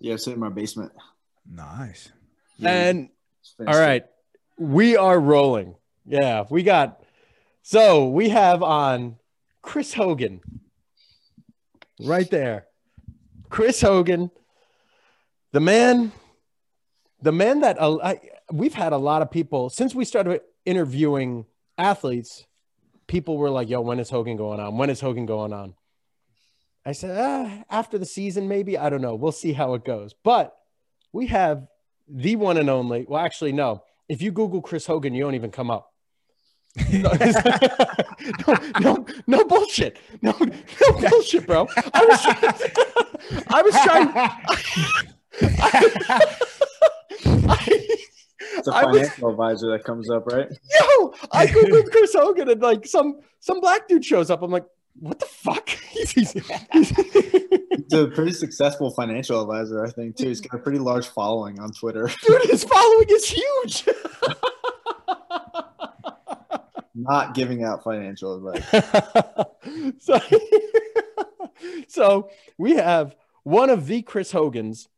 Yeah, it's in my basement. Nice. And It's all finished. right, we are rolling. Yeah, we got. So we have on Chris Hogan right there. Chris Hogan, the man, the man that uh, I, we've had a lot of people since we started interviewing athletes. People were like, "Yo, when is Hogan going on? When is Hogan going on?" I said, ah, "After the season, maybe. I don't know. We'll see how it goes." But we have the one and only. Well, actually, no. If you Google Chris Hogan, you don't even come up. no, no, no bullshit. No, no bullshit, bro. I was trying. I was trying. I, It's a I was- financial advisor that comes up, right? yo, I googled Chris Hogan and like some some black dude shows up. I'm like, what the fuck? He's- he's- He's a pretty successful financial advisor, I think, too. He's got a pretty large following on Twitter. dude, his following is huge. Not giving out financial advice. so, so we have one of the Chris Hogans.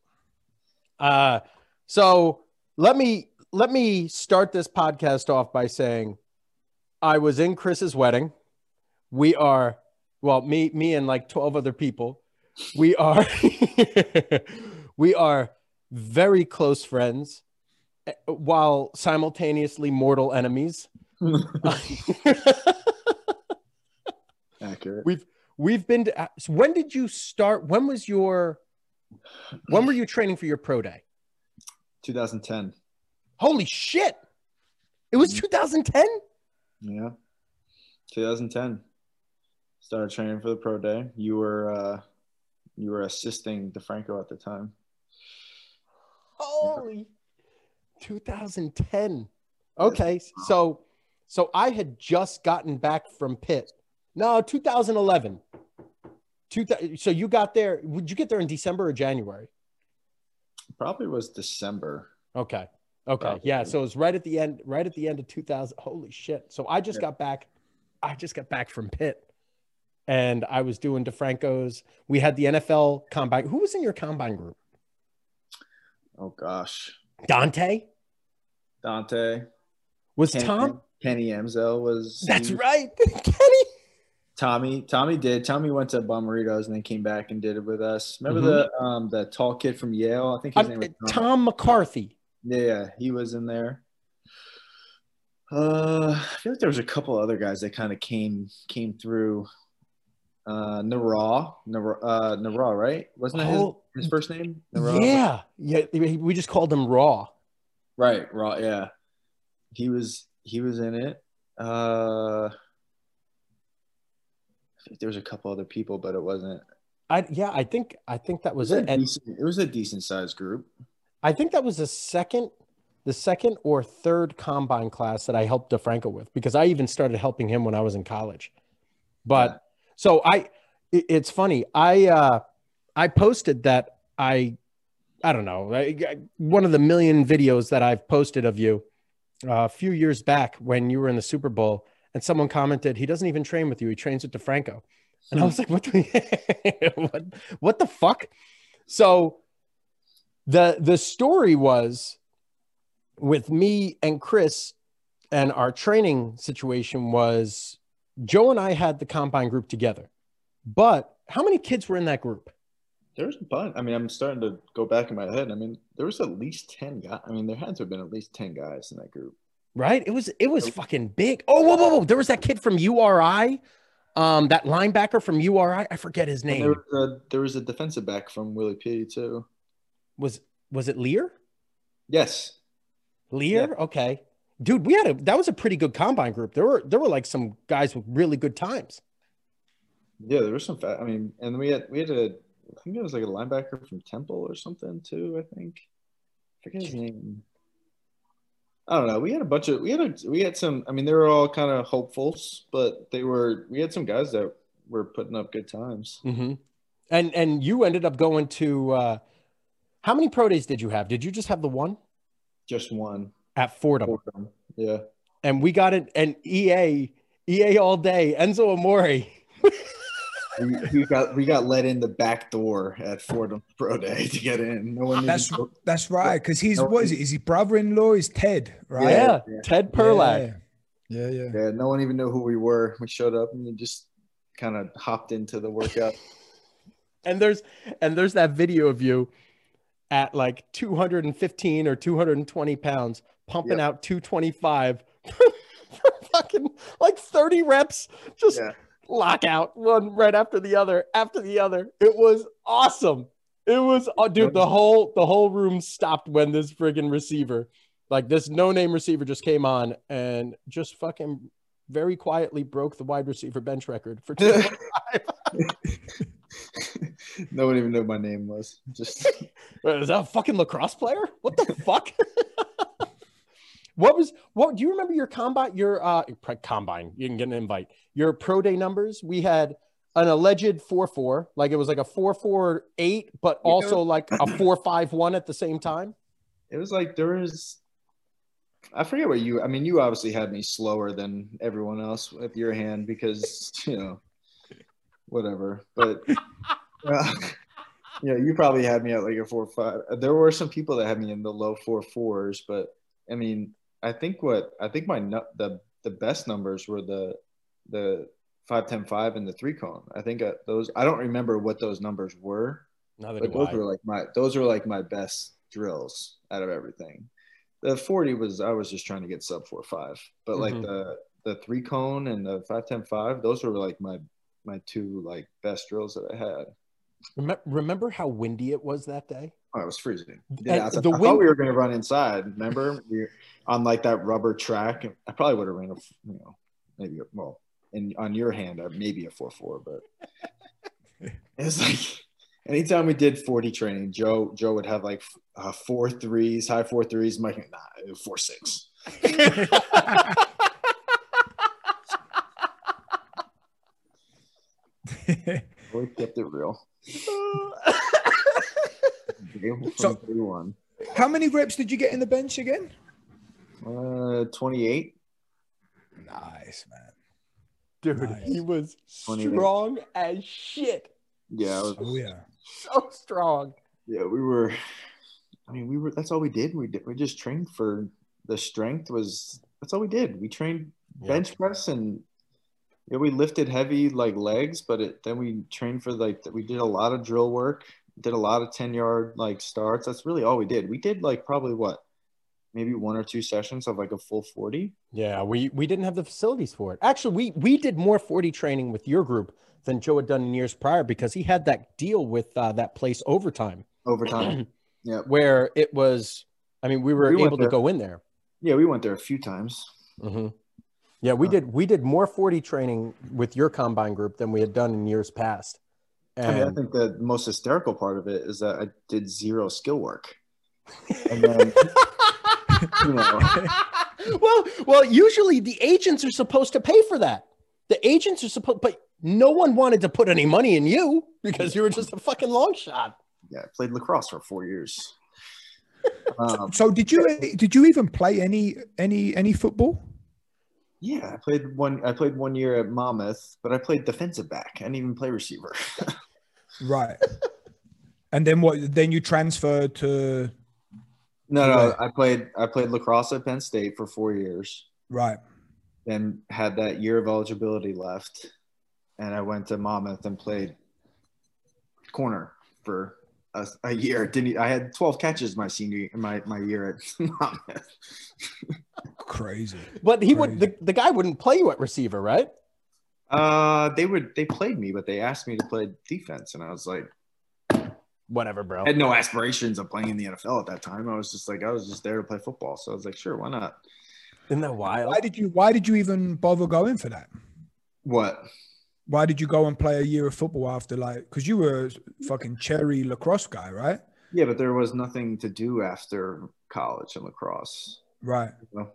Uh, so let me let me start this podcast off by saying I was in Chris's wedding. We are well, me me and like 12 other people. We are we are very close friends eh, while simultaneously mortal enemies. Accurate. We've we've been to, so when did you start? When was your when were you training for your pro day? 2010. Holy shit. It was 2010? Yeah. 2010. Started training for the pro day. You were uh you were assisting DeFranco at the time. Holy 2010. Okay, so so I had just gotten back from Pitt. No, 2011. Two, so you got there. Would you get there in December or January? Probably was December. Okay. Okay. Probably. Yeah. So it was right at the end, right at the end of 2000. Holy shit. So I just Yeah. got back. I just got back from Pitt and I was doing DeFranco's. We had the NFL combine. Who was in your combine group? Oh gosh. Dante? Dante. Was Kenny, Tom? Kenny Amzel was That's he- right. Kenny. Tommy. Tommy did. Tommy went to Bommaritos and then came back and did it with us. Remember the um the tall kid from Yale? I think his Uh, name was Tom. Tom McCarthy. Yeah, he was in there. Uh, I feel like there was a couple other guys that kind of came came through. Uh, Nara, Nara, uh, Nara, right? Wasn't that his, Oh, his first name? Nara? yeah. Yeah. We just called him Raw. Right, Raw. Yeah, he was he was in it. Uh, there was a couple other people, but it wasn't. I yeah, I think I think that was it. And decent, it was a decent sized group. I think that was the second, the second or third combine class that I helped DeFranco with because I even started helping him when I was in college. But. So I, it's funny. I uh, I posted that I, I don't know, I, I- one of the million videos that I've posted of you uh, a few years back when you were in the Super Bowl, and someone commented he doesn't even train with you; he trains with DeFranco. And I was like, what the, what, what the fuck? So the the story was with me and Chris and our training situation was Joe and I had the combine group together. But how many kids were in that group? There was a bunch. I mean, I'm starting to go back in my head. I mean, there was at least ten guys. I mean, there had to have been at least ten guys in that group. Right? It was it was fucking big. Oh, whoa, whoa, whoa. There was that kid from URI, um, that linebacker from URI. I forget his name. there was a there was a defensive back from Willie P too. Was was it Lear? Yes. Lear? Okay. Dude, we had a that was a pretty good combine group. There were there were like some guys with really good times. Yeah, there was some fat. I mean, and we had we had a I think it was like a linebacker from Temple or something too. I think. I forget his name. I don't know. We had a bunch of we had a we had some. I mean, they were all kind of hopefuls, but they were we had some guys that were putting up good times. Mm-hmm. And and you ended up going to uh, how many pro days did you have? Did you just have the one Just one. At Fordham? Fordham. Yeah. And we got it. And EA EA all day. Enzo Amore. we, we got we got let in the back door at Fordham Pro Day to get in. No one. That's even- that's right. Because he's No, what is it? Is he brother-in-law? Is Ted right? Yeah, yeah. Ted Perlak. Yeah, yeah. yeah. yeah, no one even knew who we were. We showed up and we just kind of hopped into the workout. And there's and there's that video of you at like 215 or 220 pounds, pumping Yep. out 225 for fucking like 30 reps, just Yeah. lock out one right after the other, after the other. It was awesome. It was, oh, dude. The whole the whole room stopped when this friggin' receiver, like this no name receiver, just came on and just fucking very quietly broke the wide receiver bench record for 225. no one even knew my name was. Just Is that a fucking lacrosse player? What the fuck? What was what? Do you remember your combine? Your uh combine? You can get an invite. Your pro day numbers. We had an alleged four four, like it was like a four four eight, but You know- also like a four five one at the same time. it was like there was. I forget what you. I mean, you obviously had me slower than everyone else with your hand because you know, whatever. But uh, yeah, you probably had me at like a four five. There were some people that had me in the low four fours, but I mean, I think what I think my the the best numbers were the the five ten five and the three cone. I think uh, those. I don't remember what those numbers were, Neither but those I. were like my those were like my best drills out of everything. The forty was I was just trying to get sub four five, but like Mhm. the the three cone and the five ten five, those were like my my two like best drills that I had. Remem- Remember how windy it was that day? Oh, it was freezing. Yeah, I, th- the I wind- thought we were going to run inside. Remember, we were on like that rubber track. I probably would have ran a, you know, maybe a, well, and on your hand, uh, maybe a four four, but it's like anytime we did forty training, Joe Joe would have like uh, four threes, high four threes. Mike, nah, it was four six. We kept it real. Game So- one. How many reps did you get in the bench again? Uh, twenty eight. Nice, man. Dude, Nice. he was 28. strong as shit. Yeah, it was, Oh yeah. So strong. Yeah, we were. I mean, we were. That's all we did. We did. We just trained for the strength. Was that's all we did. We trained Yeah. bench press and yeah, we lifted heavy like legs, but it, then we trained for like we did a lot of drill work. Did a lot of ten yard like starts. That's really all we did. We did like probably what, maybe one or two sessions of like a full forty. Yeah, we we didn't have the facilities for it. Actually, we we did more 40 training with your group than Joe had done in years prior because he had that deal with uh, that place overtime overtime. yeah, where it was. I mean, we were We able to go in there. yeah, we went there a few times. hmm Yeah, we Huh. did. We did more 40 training with your combine group than we had done in years past. I mean, I think the most hysterical part of it is that I did zero skill work, and then you know. well, well, usually the agents are supposed to pay for that. The agents are supposed, but no one wanted to put any money in you because you were just a fucking long shot. yeah, I played lacrosse for four years. Um, So did you did you even play any any any football? yeah, I played one. I played one year at Monmouth, but I played defensive back. I didn't even play receiver. Right. and then what? Then you transferred to no, no, Right. I played. I played lacrosse at Penn State for four years, right. then had that year of eligibility left, and I went to Monmouth and played corner for a, a year. Didn't I had twelve catches my senior my my year at Monmouth. Crazy. But he would. The, the guy wouldn't play you at receiver, right? Uh, they would. They played me, but they asked me to play defense, and I was like. Whatever, bro. I had no aspirations of playing in the NFL at that time. I was just like, I was just there to play football. So I was like, sure, why not? Isn't that wild? Why did you Why did you even bother going for that? What? Why did you go and play a year of football after like? Because you were a fucking cherry lacrosse guy, right? Yeah, but there was nothing to do after college and lacrosse. Right. you know?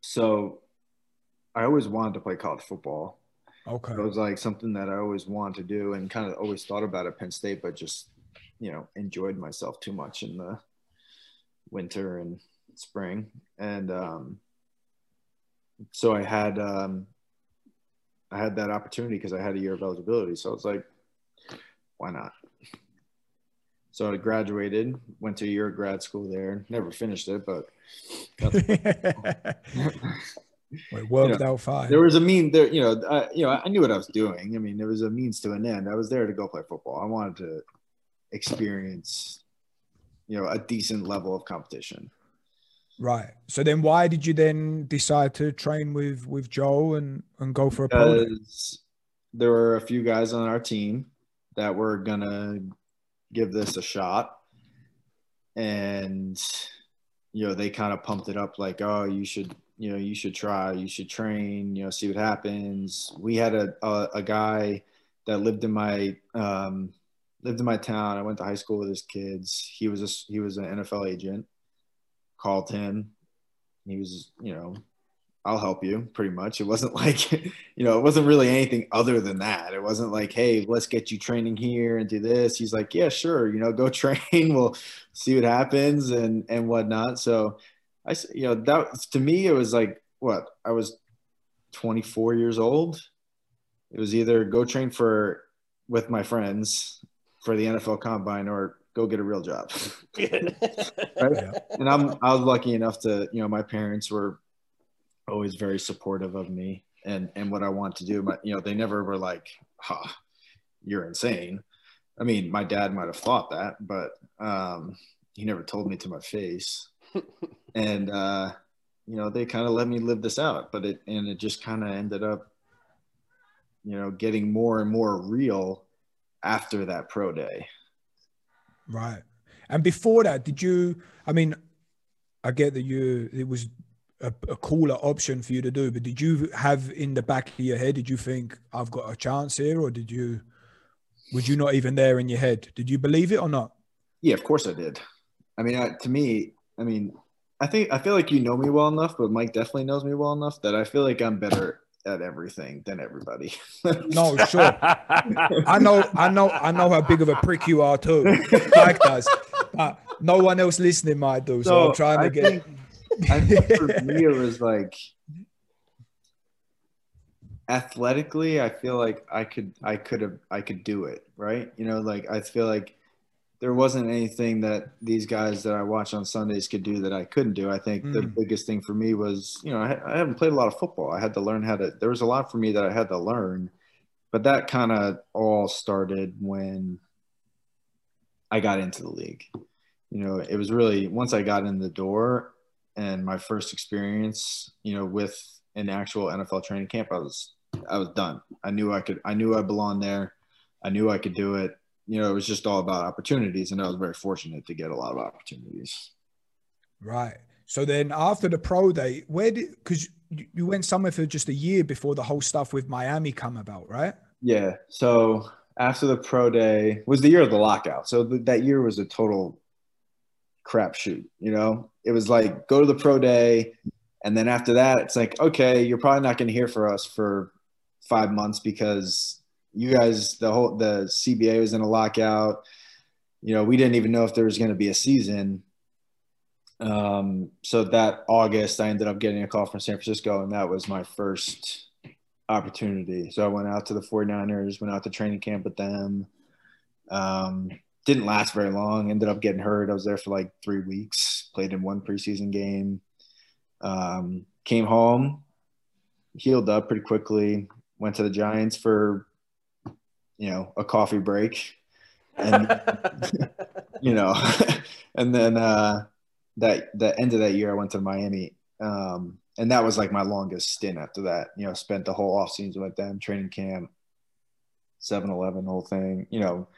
So I always wanted to play college football. Okay. It was like something that I always wanted to do and kind of always thought about at Penn State, but just, you know, enjoyed myself too much in the winter and spring. And um, so I had, um, I had that opportunity because I had a year of eligibility. So I was like, why not? So I graduated, went to a year of grad school there. Never finished it, but it worked know, out fine. there was a mean there. You know, I, you know, I knew what I was doing. I mean, there was a means to an end. I was there to go play football. I wanted to experience, you know, a decent level of competition. Right. So then, why did you then decide to train with with Joel and and go for a pro? Because there were a few guys on our team that were gonna give this a shot, and you know they kind of pumped it up like, oh, you should, you know, you should try, you should train, you know, see what happens. We had a a, a guy that lived in my um, lived in my town. I went to high school with his kids. He was a, he was an NFL agent. Called him. He was, you know, I'll help you pretty much. It wasn't like, you know, it wasn't really anything other than that. It wasn't like, hey, let's get you training here and do this. He's like, yeah, sure, you know, go train. We'll see what happens and and whatnot. So I, s- you know, that to me it was like what I was 24 years old. It was either go train for with my friends for the NFL Combine or go get a real job. right? Yeah. and I'm I was lucky enough to you know my parents were always very supportive of me and and what I want to do. But you know they never were like, "Ha, you're insane." I mean, my dad might have thought that, but um, he never told me to my face. And uh, you know they kind of let me live this out, but it and it just kind of ended up, you know, getting more and more real after that pro day. Right. And before that, did you? I mean, I get that you. It was a, a cooler option for you to do, but did you have in the back of your head? Did you think I've got a chance here, or did you? Was you not even there in your head? Did you believe it or not? Yeah, of course I did. I mean, I, to me, I mean, I think I feel like you know me well enough, but Mike definitely knows me well enough that I feel like I'm better at everything than everybody. No, sure. I know, I know, I know how big of a prick you are too. Mike does, but no one else listening might do. So, I'm trying to I get. think, I think for me, it was like athletically, I feel like I could, I could have, I could do it, right? You know, like I feel like there wasn't anything that these guys that I watch on Sundays could do that I couldn't do. I think the Mm. biggest thing for me was, you know, I, I haven't played a lot of football. I had to learn how to. There was a lot for me that I had to learn, but that kind of all started when I got into the league. You know, it was really once I got in the door and my first experience, you know, with an actual NFL training camp, I was I was done. I knew I could I knew I belonged there. I knew I could do it. You know, it was just all about opportunities and I was very fortunate to get a lot of opportunities. Right. So then after the pro day, where did because you went somewhere for just a year before the whole stuff with Miami come about, right? Yeah. So after the pro day was the year of the lockout. So th- that year was a total crapshoot. You know, it was like go to the pro day, and then after that, it's like okay, you're probably not going to hear for us for five months because you guys, the whole the CBA was in a lockout. You know, we didn't even know if there was going to be a season. Um, so that August, I ended up getting a call from San Francisco, and that was my first opportunity. So I went out to the 49ers, went out to training camp with them. Um, didn't last very long, ended up getting hurt. I was there for like three weeks, played in one preseason game. Um, came home, healed up pretty quickly, went to the Giants for, you know, a coffee break. And, you know, and then uh, that the end of that year, I went to Miami. Um, and that was like my longest stint after that. You know, spent the whole off season with them, training camp, 7-Eleven, whole thing. You know,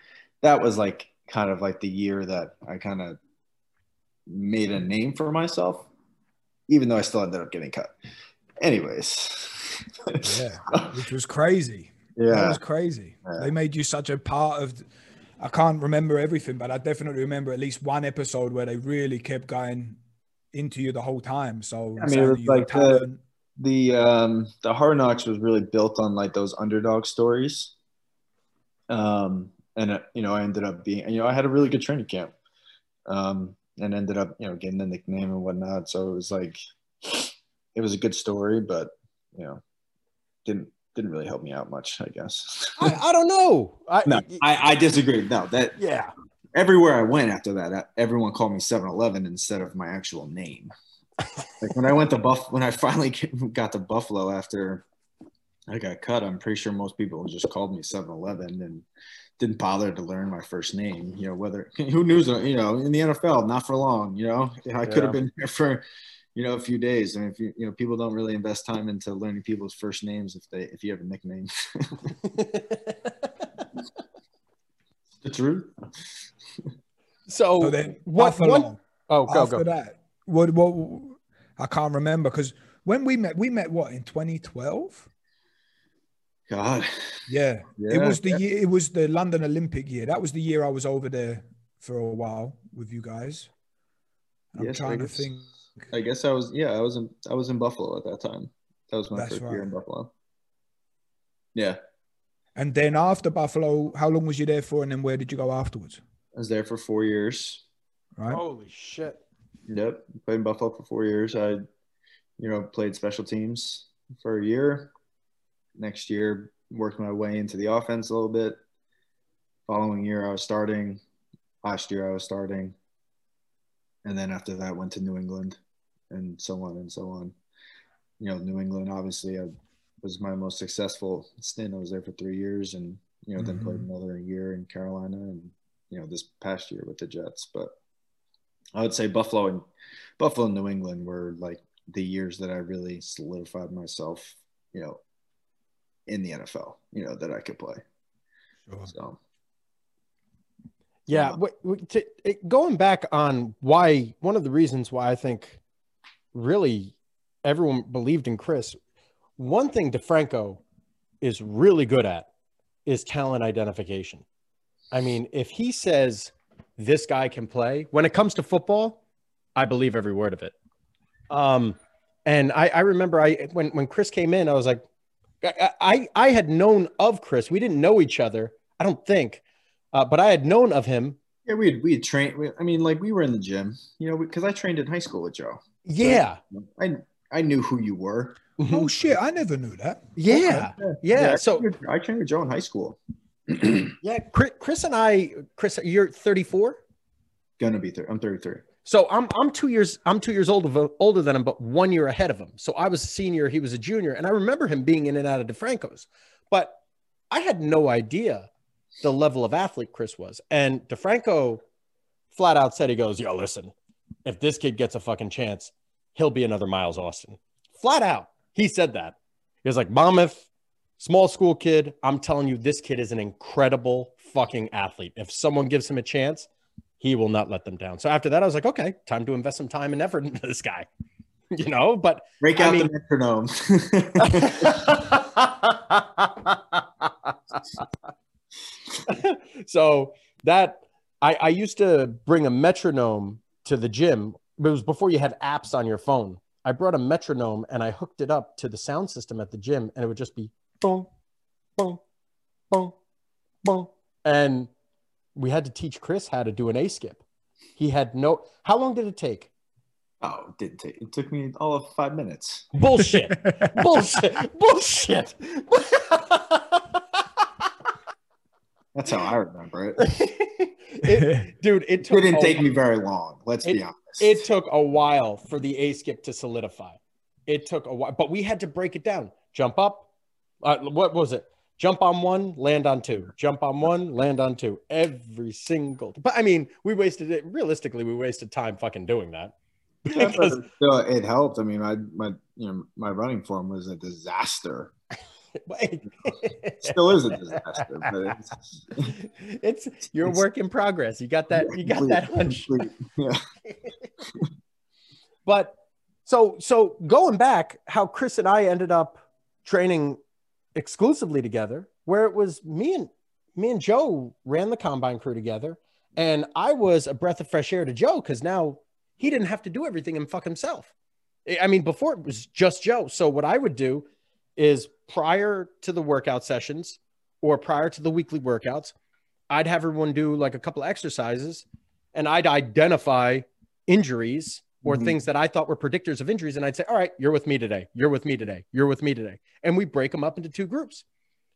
that was like kind of like the year that I kind of made a name for myself, even though I still ended up getting cut. Anyways. Yeah, which was crazy. That yeah. was crazy. Yeah. They made you such a part of. I can't remember everything, but I definitely remember at least one episode where they really kept going into you the whole time. So I mean, it was that like the- the um the hard knocks was really built on like those underdog stories um and uh, you know i ended up being you know i had a really good training camp um and ended up you know getting the nickname and whatnot so it was like it was a good story but you know didn't didn't really help me out much, I guess. I, I don't know. I, no, I, I disagree. No, that yeah. everywhere I went after that, everyone called me 7-Eleven instead of my actual name. like when I went to Buff, when I finally got to Buffalo after I got cut, I'm pretty sure most people just called me 7-Eleven and didn't bother to learn my first name. You know, whether who knew, you know, in the NFL, not for long. You know, I could have been there for you know a few days. I mean, if you you know people don't really invest time into learning people's first names if they if you have a nickname. the truth. So, So then, what? Buffalo, One, oh, go after go. that, what? What? I can't remember because when we met, we met what in 2012. God. Yeah, it was the year. It was the London Olympic year. That was the year I was over there for a while with you guys. I'm Yes, trying to think. I guess I was yeah, I was in I was in Buffalo at that time. That was my That's first year in Buffalo. Yeah. And then after Buffalo, how long was you there for? And then where did you go afterwards? I was there for four years. Right. Holy shit! Yep. Played in Buffalo for four years. I, you know, played special teams for a year. Next year, worked my way into the offense a little bit. Following year, I was starting. Last year, I was starting. And then after that, went to New England and so on and so on. You know, New England, obviously, I was my most successful stint. I was there for three years and, you know, then played another year in Carolina and, you know, this past year with the Jets. But I would say Buffalo and Buffalo and New England were like the years that I really solidified myself, you know, in the NFL, you know, that I could play. Sure. So Yeah, Uh, wait, wait, to, it, going back on why one of the reasons why I think really everyone believed in Chris. One thing DeFranco is really good at is talent identification. I mean, if he says this guy can play, when it comes to football, I believe every word of it. Um, and I, I remember I when when Chris came in, I was like, I, I had known of Chris. We didn't know each other, I don't think, uh, but I had known of him. yeah, we had we had trained. I mean, like we were in the gym, you know, because I trained in high school with Joe. Yeah, I I knew who you were. Oh mm-hmm. shit! I never knew that. yeah, yeah. I So trained I trained with Joe in high school. yeah, Chris, Chris and I, Chris, you're 34. Gonna be thirty. I'm 33. So I'm I'm two years I'm two years older older than him, but one year ahead of him. So I was a senior, he was a junior, and I remember him being in and out of DeFranco's, but I had no idea the level of athlete Chris was. And DeFranco flat out said he goes, "Yo, listen, if this kid gets a fucking chance, he'll be another Miles Austin." Flat out, he said that. He was like, "Monmouth, small school kid. I'm telling you, this kid is an incredible fucking athlete. If someone gives him a chance." he will not let them down. So after that, I was like, okay, time to invest some time and effort into this guy, you know. But Break I out mean- the metronome. so that I, I used to bring a metronome to the gym. But it was before you had apps on your phone. I brought a metronome and I hooked it up to the sound system at the gym, and it would just be boom, boom, boom, boom, and we had to teach Chris how to do an A skip. He had no. How long did it take? oh, it didn't take. It took me all of five minutes. Bullshit. Bullshit. Bullshit. That's how I remember it. It- dude, it It took didn't a- take me very long. Let's be honest. It took a while for the A skip to solidify. It took a while, but we had to break it down. Jump up. Uh, what was it? Jump on one, land on two. Jump on one, land on two. Every single. But I mean, we wasted it. Realistically, we wasted time fucking doing that. Because- but still, it helped. I mean, my my you know my running form was a disaster. It still is a disaster, but it's, it's you're a work in progress. You got that. You got that hunch. Complete. Yeah. But so so going back, how Chris and I ended up training exclusively together, where it was me and me and Joe ran the combine crew together, and I was a breath of fresh air to Joe because now he didn't have to do everything and fuck himself. I mean, before it was just Joe. So what I would do is prior to the workout sessions or prior to the weekly workouts, I'd have everyone do like a couple exercises and I'd identify injuries or Mhm. things that I thought were predictors of injuries. And I'd say, all right, you're with me today. You're with me today. You're with me today. And we break them up into two groups.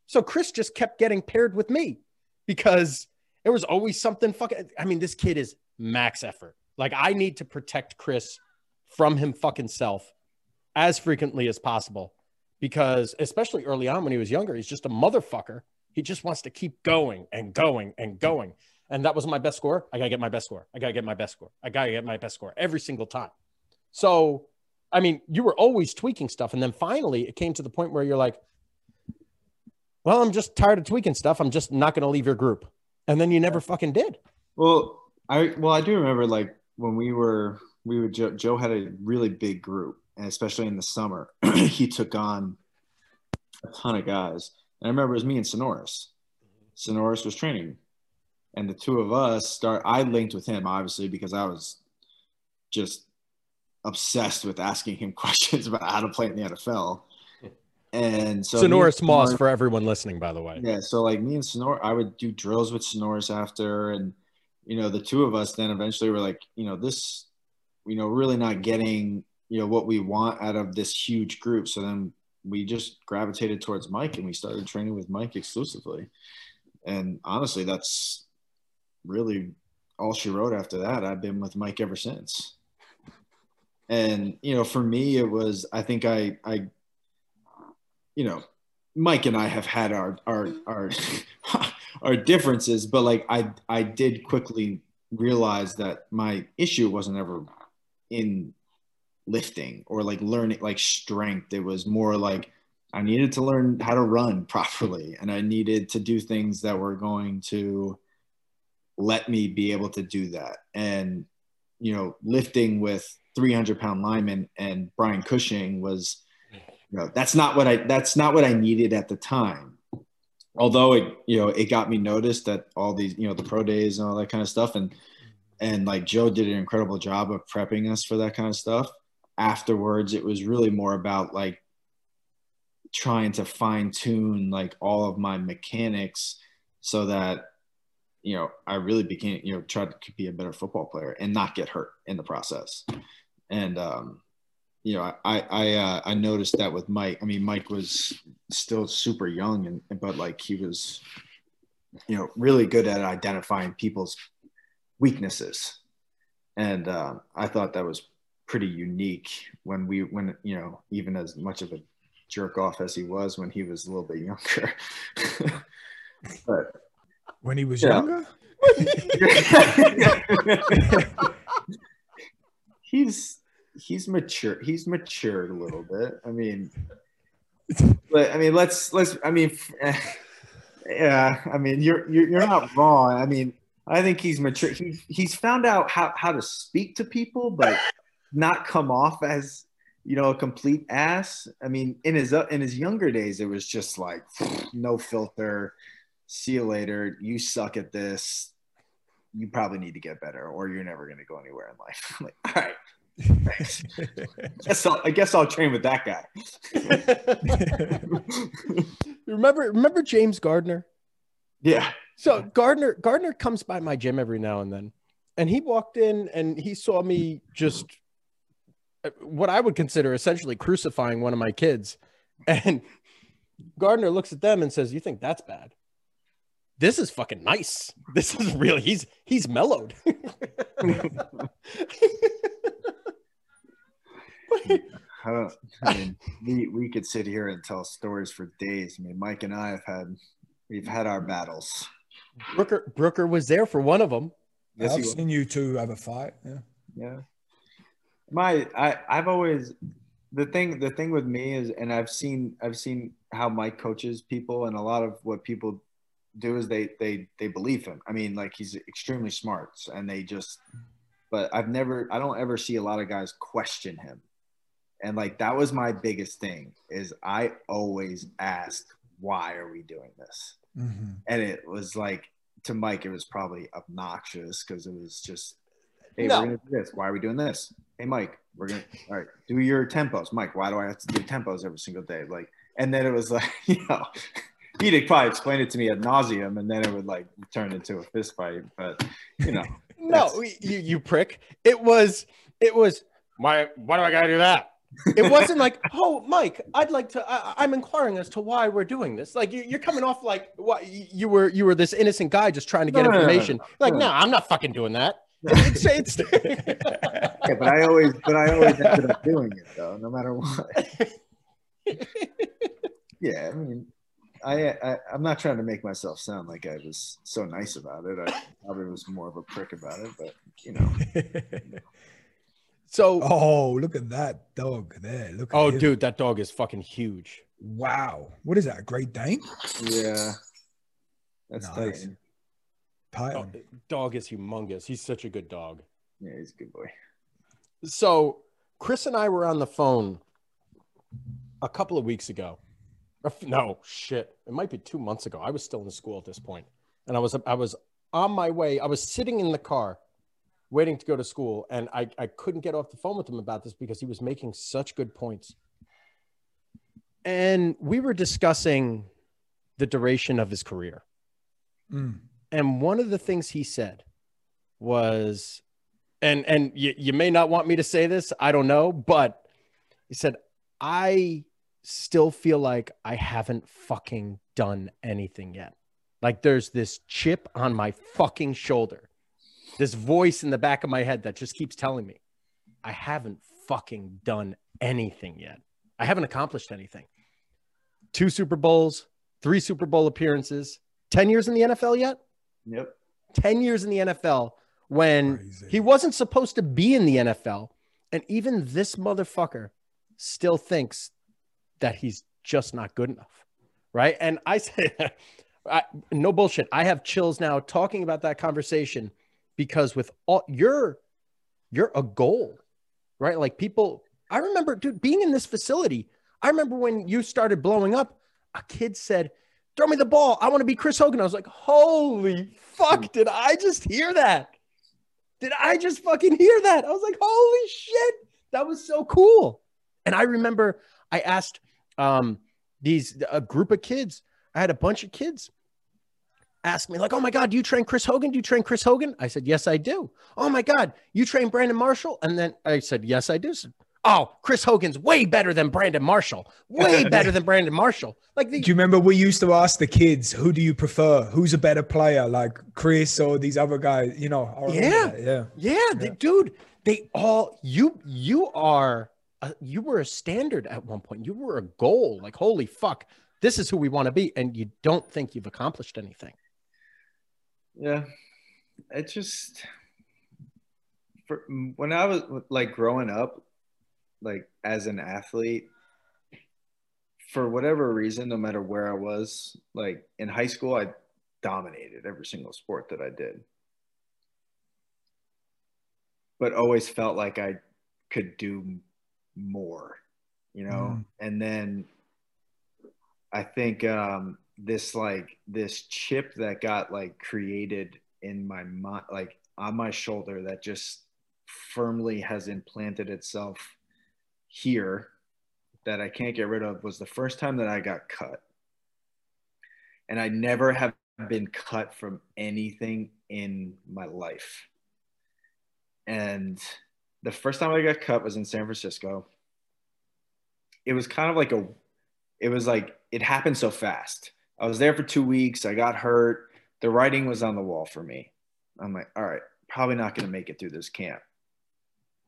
So Chris just kept getting paired with me because there was always something fucking. I mean, this kid is max effort. Like, I need to protect Chris from him fucking self as frequently as possible because, especially early on when he was younger, he's just a motherfucker. He just wants to keep going and going and going. And that was my best score. I got to get my best score. I got to get my best score. I got to get my best score every single time. So, I mean, you were always tweaking stuff. And then finally, it came to the point where you're like, well, I'm just tired of tweaking stuff. I'm just not going to leave your group. And then you never fucking did. Well, I well I do remember like when we were we were Joe, Joe had a really big group, and especially in the summer, he took on a ton of guys. And I remember it was me and Sinorice. Sinorice was training, and the two of us start. I linked with him obviously because I was just obsessed with asking him questions about how to play in the NFL. And so Sinorice Moss Sinorice- for everyone listening, by the way. yeah, so like me and Sonor, I would do drills with Sinorice after, and you know, the two of us then eventually were like, you know, this, you know, really not getting, you know, what we want out of this huge group. So then we just gravitated towards Mike and we started training with Mike exclusively. And honestly, that's really all she wrote after that. I've been with Mike ever since. And, you know, for me, it was, I think I, I, you know, Mike and I have had our our our our differences, but like I I did quickly realize that my issue wasn't ever in lifting or like learning like strength. It was more like I needed to learn how to run properly and I needed to do things that were going to let me be able to do that. And you know, lifting with 300 pound linemen and Brian Cushing was you know that's not what i that's not what i needed at the time although it you know it got me noticed at all these you know the pro days and all that kind of stuff and and like joe did an incredible job of prepping us for that kind of stuff afterwards it was really more about like trying to fine tune like all of my mechanics so that you know i really became you know tried to be a better football player and not get hurt in the process and um you know, I I uh, I noticed that with Mike. I mean, Mike was still super young, and but like he was, you know, really good at identifying people's weaknesses, and uh, I thought that was pretty unique when we when you know even as much of a jerk off as he was when he was a little bit younger. but When he was Yeah. younger? he's he's mature he's matured a little bit i mean but i mean let's let's i mean yeah i mean you're you're, you're not wrong i mean i think he's mature he, he's found out how, how to speak to people but not come off as you know a complete ass. I mean in his in his younger days it was just like no filter. See you later. You suck at this. You probably need to get better or you're never going to go anywhere in life. I'm like all right. Thanks guess I'll, i guess i'll train with that guy. Remember, remember James Gardner? yeah. So Gardner Gardner comes by my gym every now and then, and he walked in and he saw me just Uh, what I would consider essentially crucifying one of my kids, and Gardner looks at them and says, "You think that's bad? This is fucking nice. This is really he's he's mellowed." I don't. I mean, we we could sit here and tell stories for days. I mean, Mike and I have had we've had our battles. Brooker Brooker was there for one of them. Yes, I've seen you two have a fight. Yeah. Yeah. My I I've always the thing the thing with me is and I've seen I've seen how Mike coaches people and a lot of what people do is they they they believe him. I mean, like he's extremely smart and they just but I've never I don't ever see a lot of guys question him. And like that was my biggest thing is I always asked why are we doing this? Mhm. and it was like to Mike, it was probably obnoxious because it was just, hey, No. we're gonna do this. Why are we doing this? Hey, Mike, we're gonna all right, do your tempos. Mike, why do I have to do tempos every single day? Like, and then it was like, you know, he'd probably explain it to me ad nauseum, and then it would like turn into a fist fight. But you know, No, you, you prick. It was, it was, Why? Why do I gotta do that? It wasn't like, oh, Mike, I'd like to. I, I'm inquiring as to why we're doing this. Like you, you're coming off like what you were. You were this innocent guy just trying to get No, no, no, no, information. Like, no, I'm not fucking doing that. It's, it's, Yeah, but I always, but I always ended up doing it though, no matter what. Yeah, I mean, I, I I'm not trying to make myself sound like I was so nice about it. I probably was more of a prick about it, but you know, so, oh, look at that dog there. Look. At oh, him. dude, that dog is fucking huge. Wow. What is that? A Great Dane? yeah, that's Nice. Tight. Oh, Titan. dog is humongous. He's such a good dog. Yeah, he's a good boy. So Chris and I were on the phone a couple of weeks ago. No shit, it might be two months ago. I was still in school at this point, and I was I was on my way. I was sitting in the car, waiting to go to school, and I I couldn't get off the phone with him about this because he was making such good points. And we were discussing the duration of his career. Mm. And one of the things he said was, and and you, you may not want me to say this, I don't know, but he said, I still feel like I haven't fucking done anything yet. Like there's this chip on my fucking shoulder, this voice in the back of my head that just keeps telling me, I haven't fucking done anything yet. I haven't accomplished anything. Two Super Bowls, three Super Bowl appearances, 10 years in the NFL yet? Yep. 10 years in the NFL when Crazy. he wasn't supposed to be in the NFL. And even this motherfucker still thinks that he's just not good enough. Right. And I say, I, no bullshit. I have chills now talking about that conversation because with all you're, you're a goal, right? Like people, I remember, dude, being in this facility. I remember when you started blowing up, a kid said, throw me the ball. I want to be Chris Hogan. I was like, holy fuck, did I just hear that? Did I just fucking hear that? I was like, holy shit, that was so cool. And I remember I asked um, these a group of kids. I had a bunch of kids ask me like, "Oh my god, do you train Chris Hogan? Do you train Chris Hogan?" I said, "Yes, I do." "Oh my god, you train Brandon Marshall?" And then I said, "Yes, I do." Said, "Oh, Chris Hogan's way better than Brandon Marshall. Way better than Brandon Marshall." Like the, Do you remember we used to ask the kids, who do you prefer? Who's a better player, like Chris or these other guys? You know, I remember Yeah. yeah. Yeah, they- dude, they all you you are a, you were a standard at one point. You were a goal. Like holy fuck, this is who we want to be, and you don't think you've accomplished anything. Yeah, it just for when I was like growing up, like as an athlete, for whatever reason, no matter where I was, like in high school, I dominated every single sport that I did, but always felt like I could do more, you know. Mm. And then I think um, this like this chip that got like created in my mind, like on my shoulder, that just firmly has implanted itself here that I can't get rid of was the first time that I got cut. And I never have been cut from anything in my life. And the first time I got cut was in San Francisco. It was kind of like a, it was like, it happened so fast. I was there for two weeks. I got hurt. The writing was on the wall for me. I'm like, all right, probably not going to make it through this camp.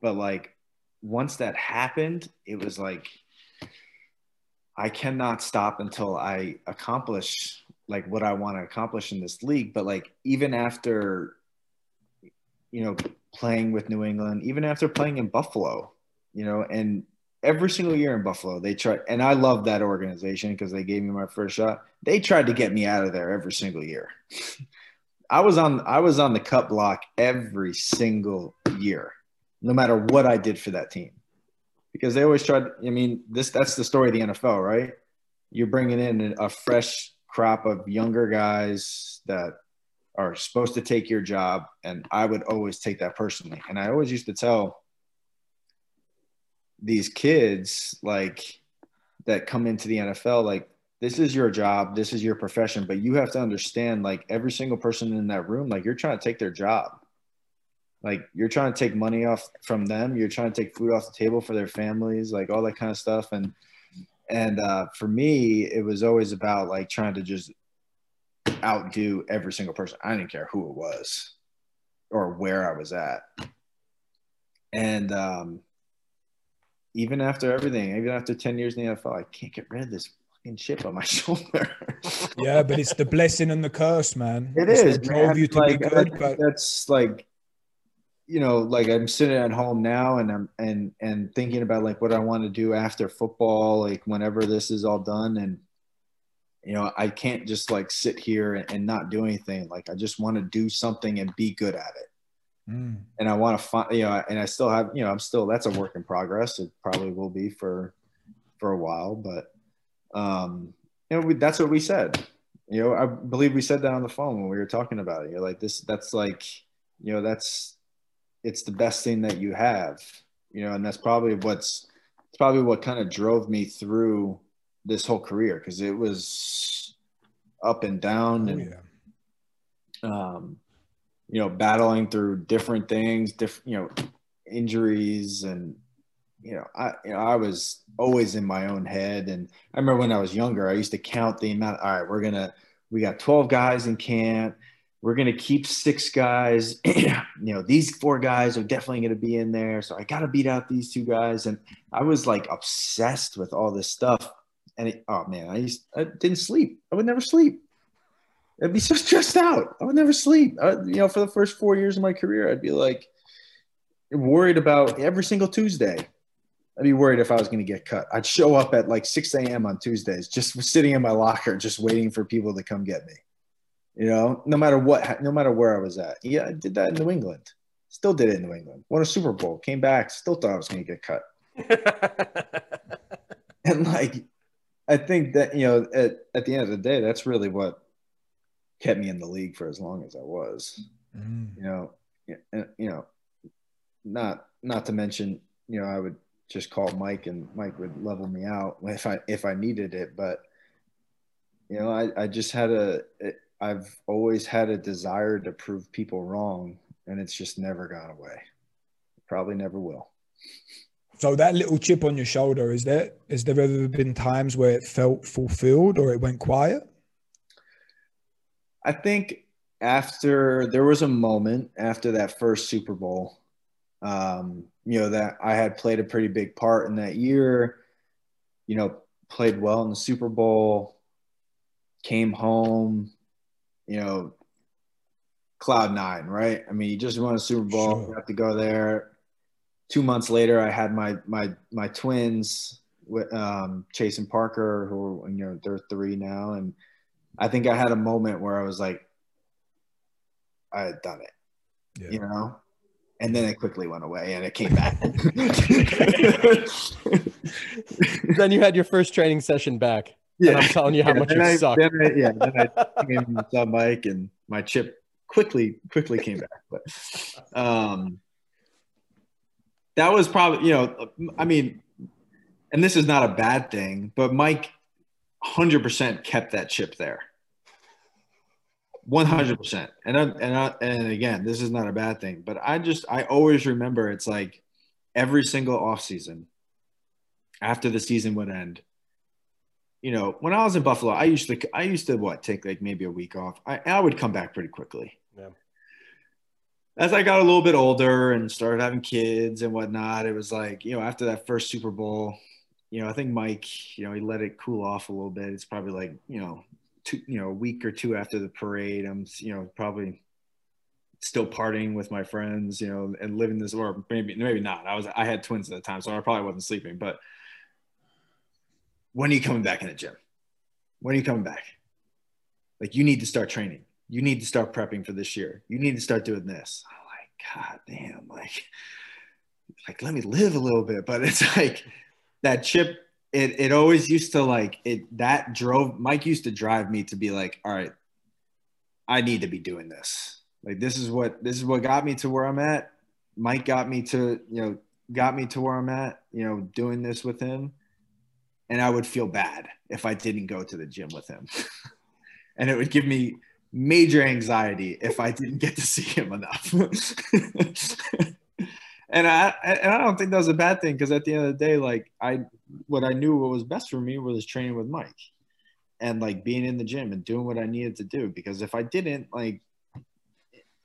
But like, once that happened, it was like, I cannot stop until I accomplish like what I want to accomplish in this league. But like, even after, you know, playing with New England, even after playing in Buffalo, you know, and every single year in Buffalo, they tried, and I love that organization because they gave me my first shot. They tried to get me out of there every single year. I was on, I was on the cut block every single year, no matter what I did for that team, because they always tried. I mean, this that's the story of the NFL, right? You're bringing in a fresh crop of younger guys that are supposed to take your job, and I would always take that personally. And I always used to tell these kids like that come into the NFL like this is your job, this is your profession, but you have to understand like every single person in that room like you're trying to take their job. Like you're trying to take money off from them you're trying to take food off the table for their families like all that kind of stuff and and uh, for me it was always about like trying to just outdo every single person i didn't care who it was or where i was at and um, even after everything even after 10 years in the nfl i can't get rid of this fucking chip on my shoulder Yeah, but it's the blessing and the curse, man. It It's is. drove man. you to like, be good, that- but that's like, you know, like I'm sitting at home now and I'm and and thinking about like what I want to do after football, like whenever this is all done, and you know, I can't just like sit here and, and not do anything. Like I just want to do something and be good at it. Mm. And I want to find, you know, and I still have, you know, I'm still that's a work in progress. It probably will be for for a while, but um, you know, we, that's what we said you know i believe we said that on the phone when we were talking about it you're like this that's like you know that's it's the best thing that you have you know and that's probably what's it's probably what kind of drove me through this whole career because it was up and down Oh, and yeah. um, you know, battling through different things, different, you know, injuries and, you know, I, you know, I was always in my own head. And I remember when I was younger, I used to count the amount, all right, we're going to, we got 12 guys in camp. We're going to keep six guys. you know, these four guys are definitely going to be in there. So I got to beat out these two guys. And I was like obsessed with all this stuff. And it, oh man, I used, I didn't sleep. I would never sleep. I'd be so stressed out. I would never sleep. I, you know, for the first four years of my career, I'd be like worried about every single Tuesday. I'd be worried if I was going to get cut. I'd show up at like 6 a.m. on Tuesdays, just sitting in my locker, just waiting for people to come get me. You know, no matter what, no matter where I was at. Yeah, I did that in New England. Still did it in New England. Won a Super Bowl. Came back. Still thought I was going to get cut. And like, I think that you know, at, at the end of the day, that's really what kept me in the league for as long as I was. Mm. You know, and, you know, not not to mention, you know, I would just call Mike and Mike would level me out if I if I needed it. But you know, I, I just had a I've always had a desire to prove people wrong, and it's just never gone away. Probably never will. So that little chip on your shoulder is there? Has there ever been times where it felt fulfilled or it went quiet? I think after there was a moment after that first Super Bowl, um, you know, that I had played a pretty big part in that year, you know, played well in the Super Bowl, came home, you know, cloud nine, right? I mean, you just won a Super Bowl, Sure. you have to go there. Two months later, I had my my my twins with um, Chase and Parker, who are, you know they're three now, and I think I had a moment where I was like, I had done it, Yeah. you know, and then it quickly went away and it came back. then you had your first training session back. And I'm telling you how Yeah, much you I, suck. Then I, yeah, then I came and saw Mike, and my chip quickly, quickly came back. But um, that was probably, you know, I mean, and this is not a bad thing, but Mike, hundred percent kept that chip there. One hundred percent, and I, and I, and again, this is not a bad thing, but I just I always remember it's like every single off season, after the season would end, you know, when I was in Buffalo, I used to I used to what take like maybe a week off. I I would come back pretty quickly. Yeah. As I got a little bit older and started having kids and whatnot, it was like you know after that first Super Bowl, you know I think Mike, you know he let it cool off a little bit. It's probably like you know two you know a week or two after the parade. I'm you know probably still partying with my friends, you know, and living this or maybe maybe not. I was I had twins at the time, so I probably wasn't sleeping, but when are you coming back in the gym? When are you coming back? Like you need to start training. You need to start prepping for this year. You need to start doing this. I'm like, God damn, like, like let me live a little bit. But it's like that chip, it it always used to like it that drove Mike used to drive me to be like, all right, I need to be doing this. Like this is what this is what got me to where I'm at. Mike got me to, you know, got me to where I'm at, you know, doing this with him and I would feel bad if I didn't go to the gym with him. and it would give me major anxiety if I didn't get to see him enough. and I and I don't think that was a bad thing because at the end of the day, like I what I knew what was best for me was training with Mike and like being in the gym and doing what I needed to do. Because if I didn't, like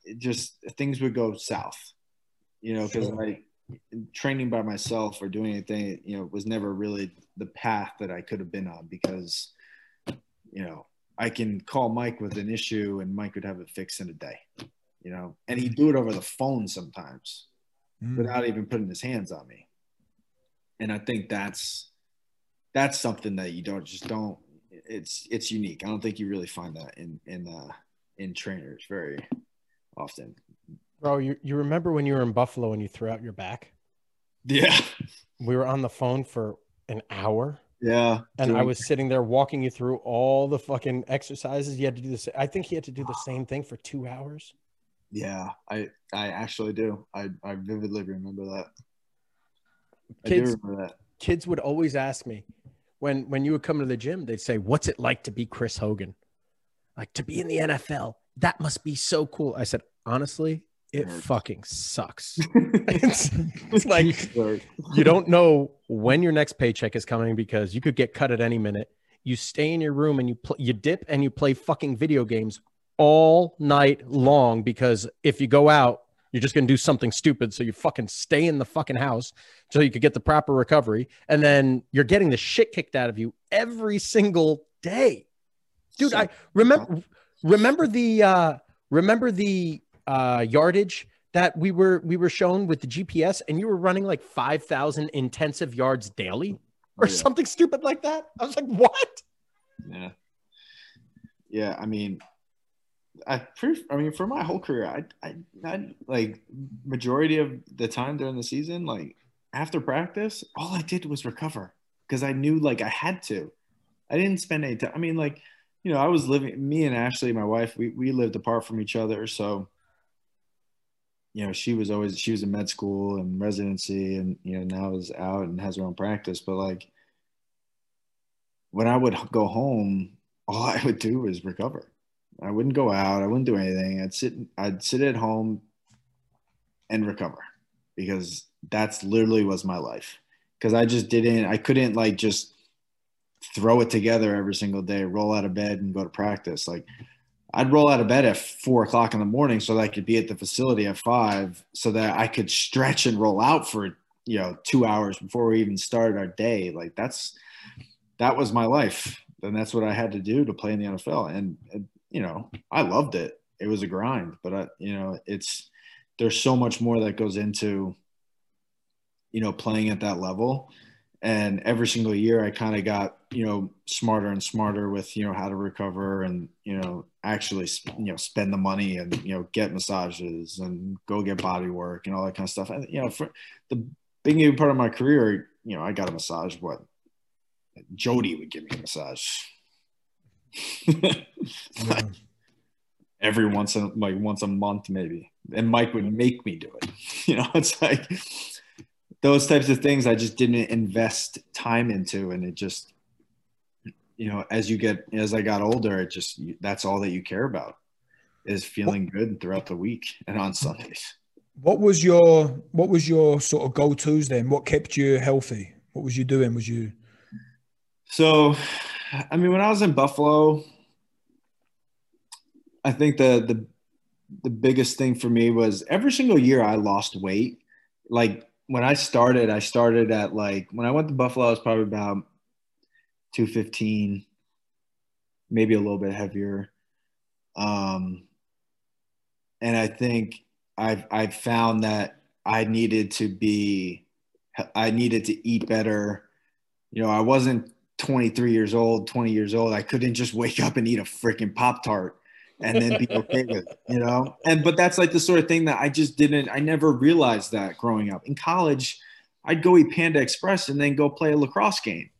it just things would go south. You know, because sure. like training by myself or doing anything, you know, was never really the path that I could have been on because, you know, I can call Mike with an issue and Mike would have it fixed in a day, you know, and he'd do it over the phone sometimes mm. without even putting his hands on me. And I think that's that's something that you don't just don't it's it's unique. I don't think you really find that in in uh in trainers very often. Bro, you, you remember when you were in Buffalo and you threw out your back? Yeah. We were on the phone for an hour yeah. And I was sitting there walking you through all the fucking exercises. You had to do this. I think he had to do the same thing for two hours. Yeah, I I actually do. I, I vividly remember that. Kids, remember that. Kids would always ask me when when you would come to the gym, they'd say, What's it like to be Chris Hogan? Like to be in the NFL. That must be so cool. I said, honestly, it fucking sucks. it's, it's, like you don't know when your next paycheck is coming because you could get cut at any minute. You stay in your room and you pl- you dip and you play fucking video games all night long because if you go out, you're just gonna do something stupid. So you fucking stay in the fucking house so you could get the proper recovery, and then you're getting the shit kicked out of you every single day, dude. So, I remember remember the uh, remember the uh, yardage that we were we were shown with the GPS, and you were running like five thousand intensive yards daily, or oh, yeah. something stupid like that. I was like, what? Yeah, yeah. I mean, I pretty. I mean, for my whole career, I, I, I like majority of the time during the season, like after practice, all I did was recover because I knew like I had to. I didn't spend any time. I mean, like, you know, I was living. Me and Ashley, my wife, we we lived apart from each other, so you know, she was always she was in med school and residency, and you know now is out and has her own practice. But like when I would go home, all I would do was recover. I wouldn't go out. I wouldn't do anything. I'd sit. I'd sit at home and recover because that's literally was my life. Because I just didn't. I couldn't like just throw it together every single day, roll out of bed and go to practice. Like I'd roll out of bed at four o'clock in the morning so that I could be at the facility at five so that I could stretch and roll out for, you know, two hours before we even started our day. Like that's, that was my life. And that's what I had to do to play in the NFL. And, and you know, I loved it. It was a grind, but I, you know, it's, there's so much more that goes into, you know, playing at that level and every single year i kind of got you know smarter and smarter with you know how to recover and you know actually you know spend the money and you know get massages and go get body work and all that kind of stuff. And you know for the beginning part of my career you know i got a massage what jody would give me a massage. Like every once in like once a month maybe. And mike would make me do it. You know it's like those types of things I just didn't invest time into, and it just, you know, as you get as I got older, it just that's all that you care about is feeling good throughout the week and on Sundays. What was your what was your sort of go tos then? What kept you healthy? What was you doing? Was you so? I mean, when I was in Buffalo, I think the the the biggest thing for me was every single year I lost weight. Like when I started, I started at like when I went to Buffalo, I was probably about 215, maybe a little bit heavier. Um, and I think I've I've found that I needed to be I needed to eat better. You know, I wasn't 23 years old, 20 years old. I couldn't just wake up and eat a freaking Pop Tart and then be okay with it, you know? And but that's like the sort of thing that I just didn't, I never realized that growing up. In college, I'd go eat Panda Express and then go play a lacrosse game.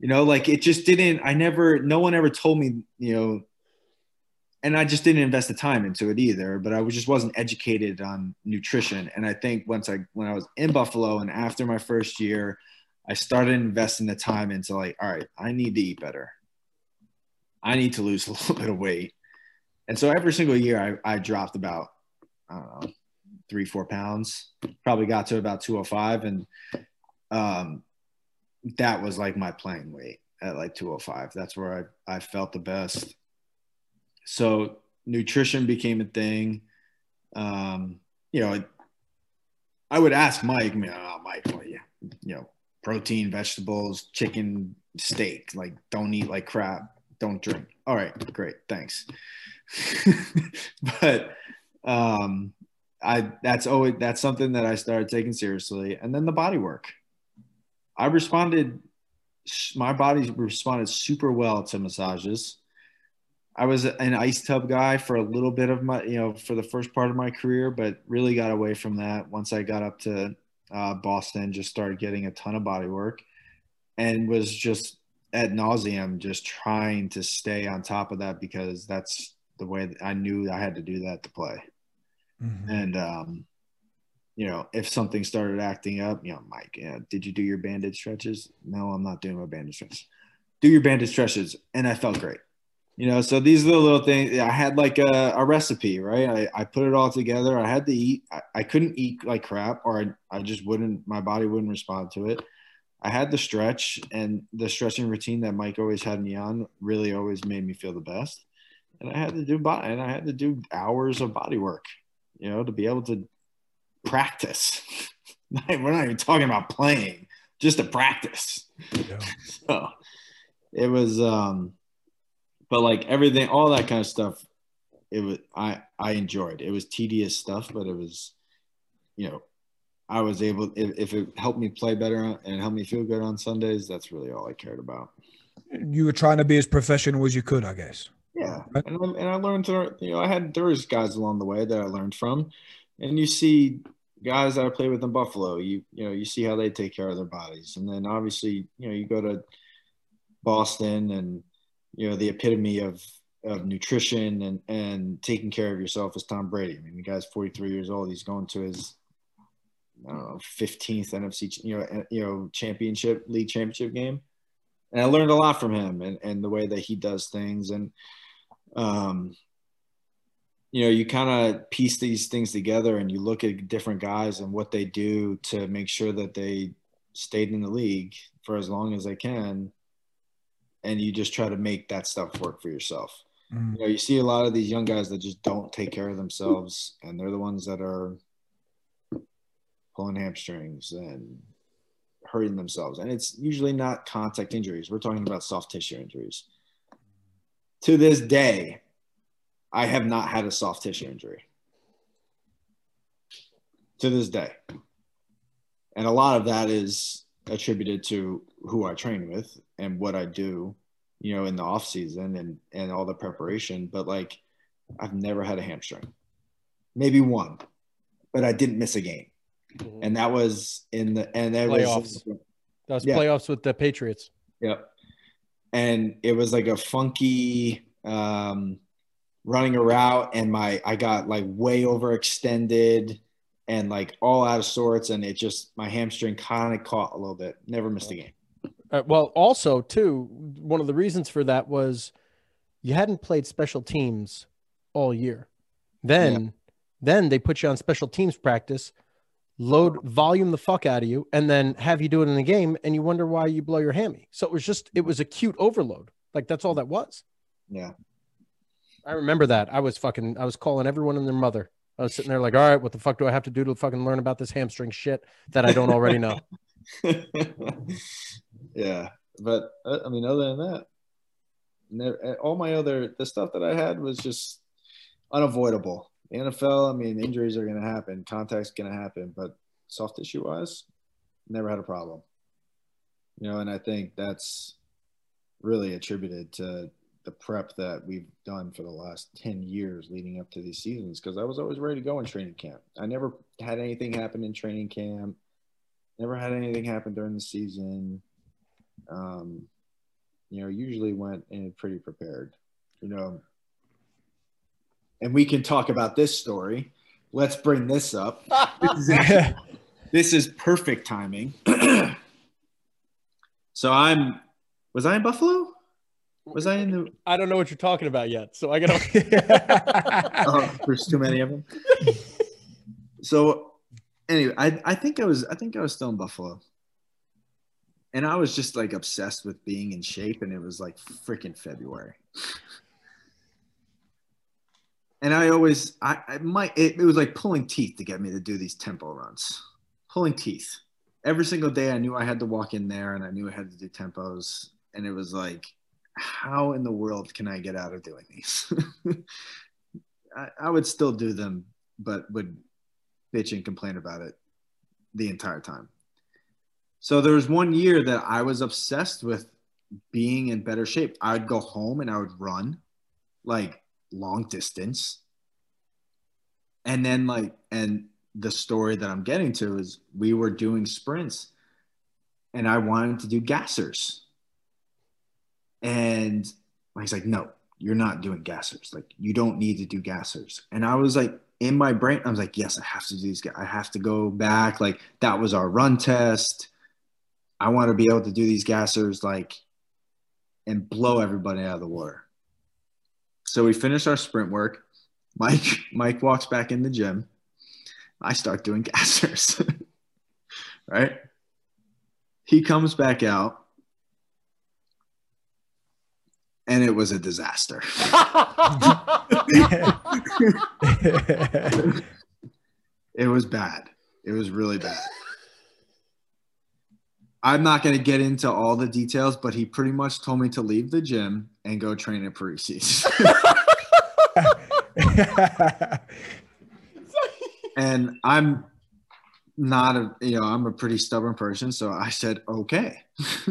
You know, like it just didn't, I never, no one ever told me, you know, and I just didn't invest the time into it either, but I was just wasn't educated on nutrition. And I think once I when I was in Buffalo and after my first year, I started investing the time into like, all right, I need to eat better. I need to lose a little bit of weight And so every single year I, I dropped about, I don't know, three, four pounds, probably got to about 205. And um, that was like my playing weight at like 205. That's where I, I felt the best. So nutrition became a thing. Um, you know, I would ask Mike, you know, oh, Mike, well, yeah, you know, protein, vegetables, chicken, steak, like don't eat like crap, don't drink. All right, great, thanks. but um, I that's always that's something that I started taking seriously, and then the body work. I responded, my body responded super well to massages. I was an ice tub guy for a little bit of my, you know, for the first part of my career, but really got away from that once I got up to uh, Boston. Just started getting a ton of body work, and was just at nauseum just trying to stay on top of that because that's the way I knew I had to do that to play. Mm-hmm. And um, you know, if something started acting up, you know, Mike, yeah, did you do your banded stretches? No, I'm not doing my banded stretches. Do your banded stretches, and I felt great. You know, so these are the little things. I had like a, a recipe, right? I, I put it all together. I had to eat. I, I couldn't eat like crap, or I, I just wouldn't. My body wouldn't respond to it. I had the stretch, and the stretching routine that Mike always had me on really always made me feel the best. And I had to do body, and I had to do hours of body work, you know, to be able to practice. We're not even talking about playing, just to practice. Yeah. So it was, um, but like everything, all that kind of stuff, it was, I, I enjoyed. It was tedious stuff, but it was, you know, I was able, if, if it helped me play better and helped me feel good on Sundays, that's really all I cared about. You were trying to be as professional as you could, I guess. Yeah, and, and I learned to, you know, I had there was guys along the way that I learned from, and you see guys that I play with in Buffalo, you you know, you see how they take care of their bodies, and then obviously, you know, you go to Boston, and you know, the epitome of of nutrition and and taking care of yourself is Tom Brady. I mean, the guy's 43 years old. He's going to his I don't know 15th NFC you know you know championship league championship game, and I learned a lot from him and and the way that he does things and um you know, you kind of piece these things together and you look at different guys and what they do to make sure that they stayed in the league for as long as they can. And you just try to make that stuff work for yourself. Mm. You know, you see a lot of these young guys that just don't take care of themselves, and they're the ones that are pulling hamstrings and hurting themselves. And it's usually not contact injuries. We're talking about soft tissue injuries. To this day, I have not had a soft tissue injury to this day. And a lot of that is attributed to who I train with and what I do, you know, in the off season and, and all the preparation. But like, I've never had a hamstring, maybe one, but I didn't miss a game. Mm-hmm. And that was in the, and that playoffs. was, that was yeah. playoffs with the Patriots. Yep. And it was like a funky, um, running a route and my I got like way overextended and like all out of sorts and it just my hamstring kind of caught a little bit. Never missed a game. Uh, well, also too, one of the reasons for that was you hadn't played special teams all year. Then, yeah. then they put you on special teams practice, load volume the fuck out of you, and then have you do it in the game, and you wonder why you blow your hammy. So it was just it was acute overload. Like that's all that was. Yeah. I remember that. I was fucking, I was calling everyone and their mother. I was sitting there like, all right, what the fuck do I have to do to fucking learn about this hamstring shit that I don't already know? yeah. But uh, I mean, other than that, never, uh, all my other, the stuff that I had was just unavoidable. The NFL, I mean, injuries are going to happen, contact's going to happen, but soft tissue wise, never had a problem. You know, and I think that's really attributed to the prep that we've done for the last 10 years leading up to these seasons because I was always ready to go in training camp. I never had anything happen in training camp, never had anything happen during the season. Um, you know, usually went in pretty prepared, you know. And we can talk about this story. Let's bring this up. this, is this is perfect timing. so I'm, was I in Buffalo? Was I in the? I don't know what you're talking about yet, so I gotta. Oh, there's too many of them. so, anyway, I I think I was I think I was still in Buffalo, and I was just like obsessed with being in shape, and it was like freaking February. And I always I, I might it, it was like pulling teeth to get me to do these tempo runs, pulling teeth. Every single day, I knew I had to walk in there, and I knew I had to do tempos, and it was like how in the world can I get out of doing these? I, I, would still do them, but would bitch and complain about it the entire time. So there was one year that I was obsessed with being in better shape. I would go home and I would run like long distance. And then like, and the story that I'm getting to is we were doing sprints and I wanted to do gassers and he's like, no, you're not doing gassers. Like, you don't need to do gassers. And I was like, in my brain, I was like, yes, I have to do these. I have to go back. Like, that was our run test. I want to be able to do these gassers, like, and blow everybody out of the water. So we finish our sprint work. Mike, Mike walks back in the gym. I start doing gassers. right? He comes back out and it was a disaster. it was bad. It was really bad. I'm not going to get into all the details, but he pretty much told me to leave the gym and go train at Parisi's. and I'm not a, you know, I'm a pretty stubborn person. So I said, okay.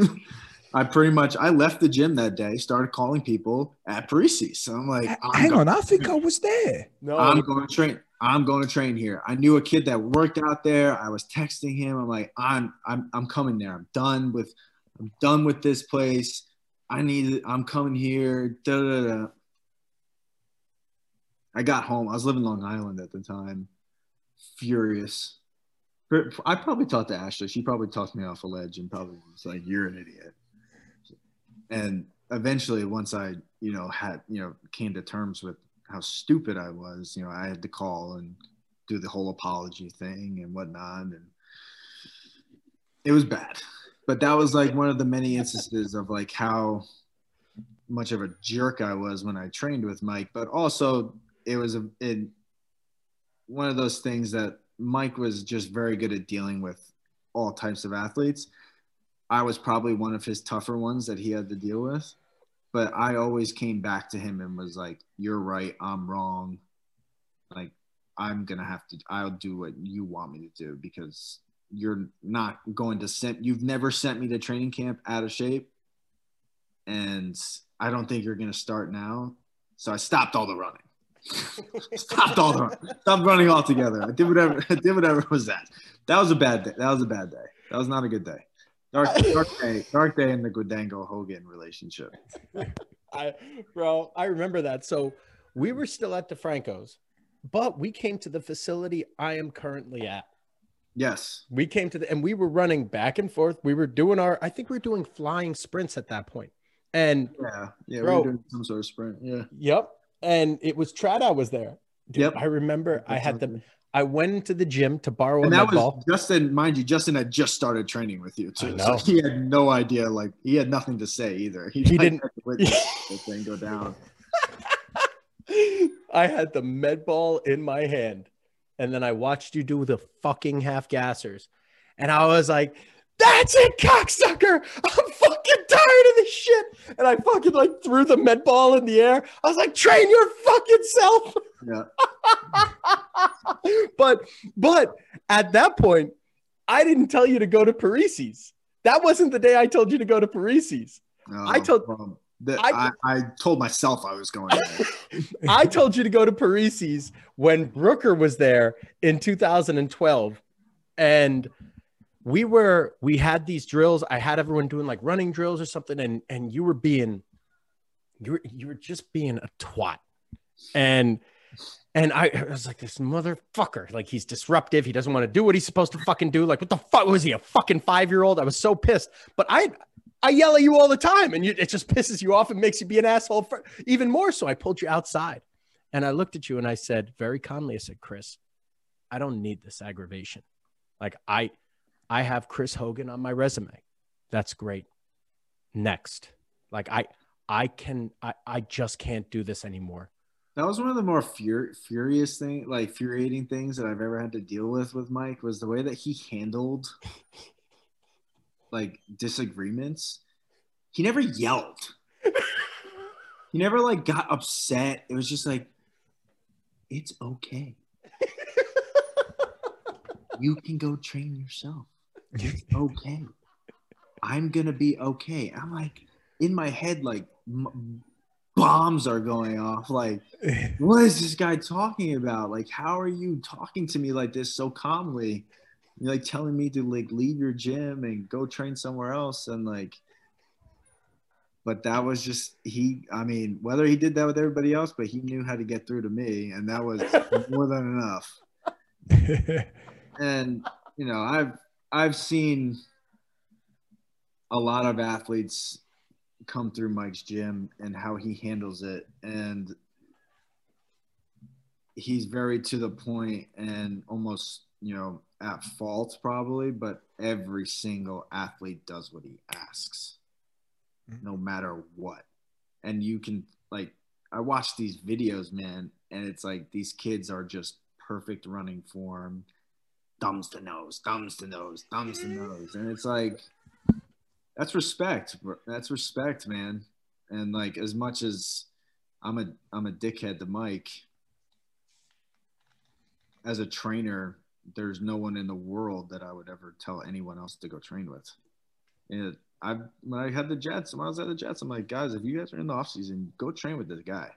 I pretty much I left the gym that day, started calling people at Parisi's. So I'm like, I'm hang on, I think I was there. No, I'm going to train. I'm going to train here. I knew a kid that worked out there. I was texting him. I'm like, I'm I'm I'm coming there. I'm done with I'm done with this place. I need I'm coming here. Da, da, da. I got home. I was living Long Island at the time. Furious. I probably talked to Ashley. She probably talked me off a ledge and probably was like, "You're an idiot." And eventually once i you know had you know came to terms with how stupid i was you know i had to call and do the whole apology thing and whatnot. And it was bad. But that was like one of the many instances of like how much of a jerk i was when i trained with mike. But also it was a it, one of those things that mike was just very good at dealing with all types of athletes I was probably one of his tougher ones that he had to deal with. But I always came back to him and was like, You're right, I'm wrong. Like, I'm gonna have to I'll do what you want me to do because you're not going to send you've never sent me to training camp out of shape. And I don't think you're gonna start now. So I stopped all the running. stopped all the running. Stopped running altogether. I did whatever I did whatever was that. That was a bad day. That was a bad day. That was not a good day. Dark, dark day, dark day in the Guadagno Hogan relationship. I, bro, I remember that. So we were still at DeFranco's, but we came to the facility I am currently at. Yes, we came to the, and we were running back and forth. We were doing our, I think we were doing flying sprints at that point. And yeah, yeah, bro, we were doing some sort of sprint. Yeah. Yep. And it was Trad. was there. Dude, yep. I remember I had the I went into the gym to borrow and a that was ball. Justin, mind you, Justin had just started training with you too, so he had no idea. Like he had nothing to say either. He, he didn't witness the thing go down. I had the med ball in my hand, and then I watched you do the fucking half gassers, and I was like, "That's it, cocksucker! I'm fucking tired of this shit." And I fucking like threw the med ball in the air. I was like, "Train your fucking self." Yeah. but but at that point, I didn't tell you to go to Parisi's. That wasn't the day I told you to go to Parisi's. No, I told um, that I, I, I, told myself I was going I told you to go to Parisi's when Brooker was there in 2012. And we were we had these drills. I had everyone doing like running drills or something, and and you were being you were you were just being a twat. And and I, I, was like, this motherfucker, like he's disruptive. He doesn't want to do what he's supposed to fucking do. Like, what the fuck was he, a fucking five year old? I was so pissed. But I, I yell at you all the time, and you, it just pisses you off and makes you be an asshole for, even more. So I pulled you outside, and I looked at you and I said very calmly, I said, Chris, I don't need this aggravation. Like I, I have Chris Hogan on my resume. That's great. Next, like I, I can, I, I just can't do this anymore. That was one of the more fur- furious thing, like infuriating things that I've ever had to deal with with Mike was the way that he handled like disagreements. He never yelled. he never like got upset. It was just like, it's okay. you can go train yourself. It's okay. I'm gonna be okay. I'm like in my head, like m- bombs are going off. Like, what is this guy talking about? Like, how are you talking to me like this so calmly? You're like telling me to like leave your gym and go train somewhere else, and like, but that was just he. I mean, whether he did that with everybody else, but he knew how to get through to me, and that was more than enough. and you know, I've I've seen a lot of athletes come through Mike's gym and how he handles it. And he's very to the point and almost, you know, at fault probably, but every single athlete does what he asks, mm-hmm. no matter what. And you can, like, I watch these videos, man, and it's like these kids are just perfect running form, thumbs to nose, thumbs to nose, thumbs to nose. And it's like, that's respect. That's respect, man. And like as much as I'm a I'm a dickhead to Mike, as a trainer, there's no one in the world that I would ever tell anyone else to go train with. And I when I had the Jets, when I was at the Jets, I'm like, guys, if you guys are in the off season, go train with this guy.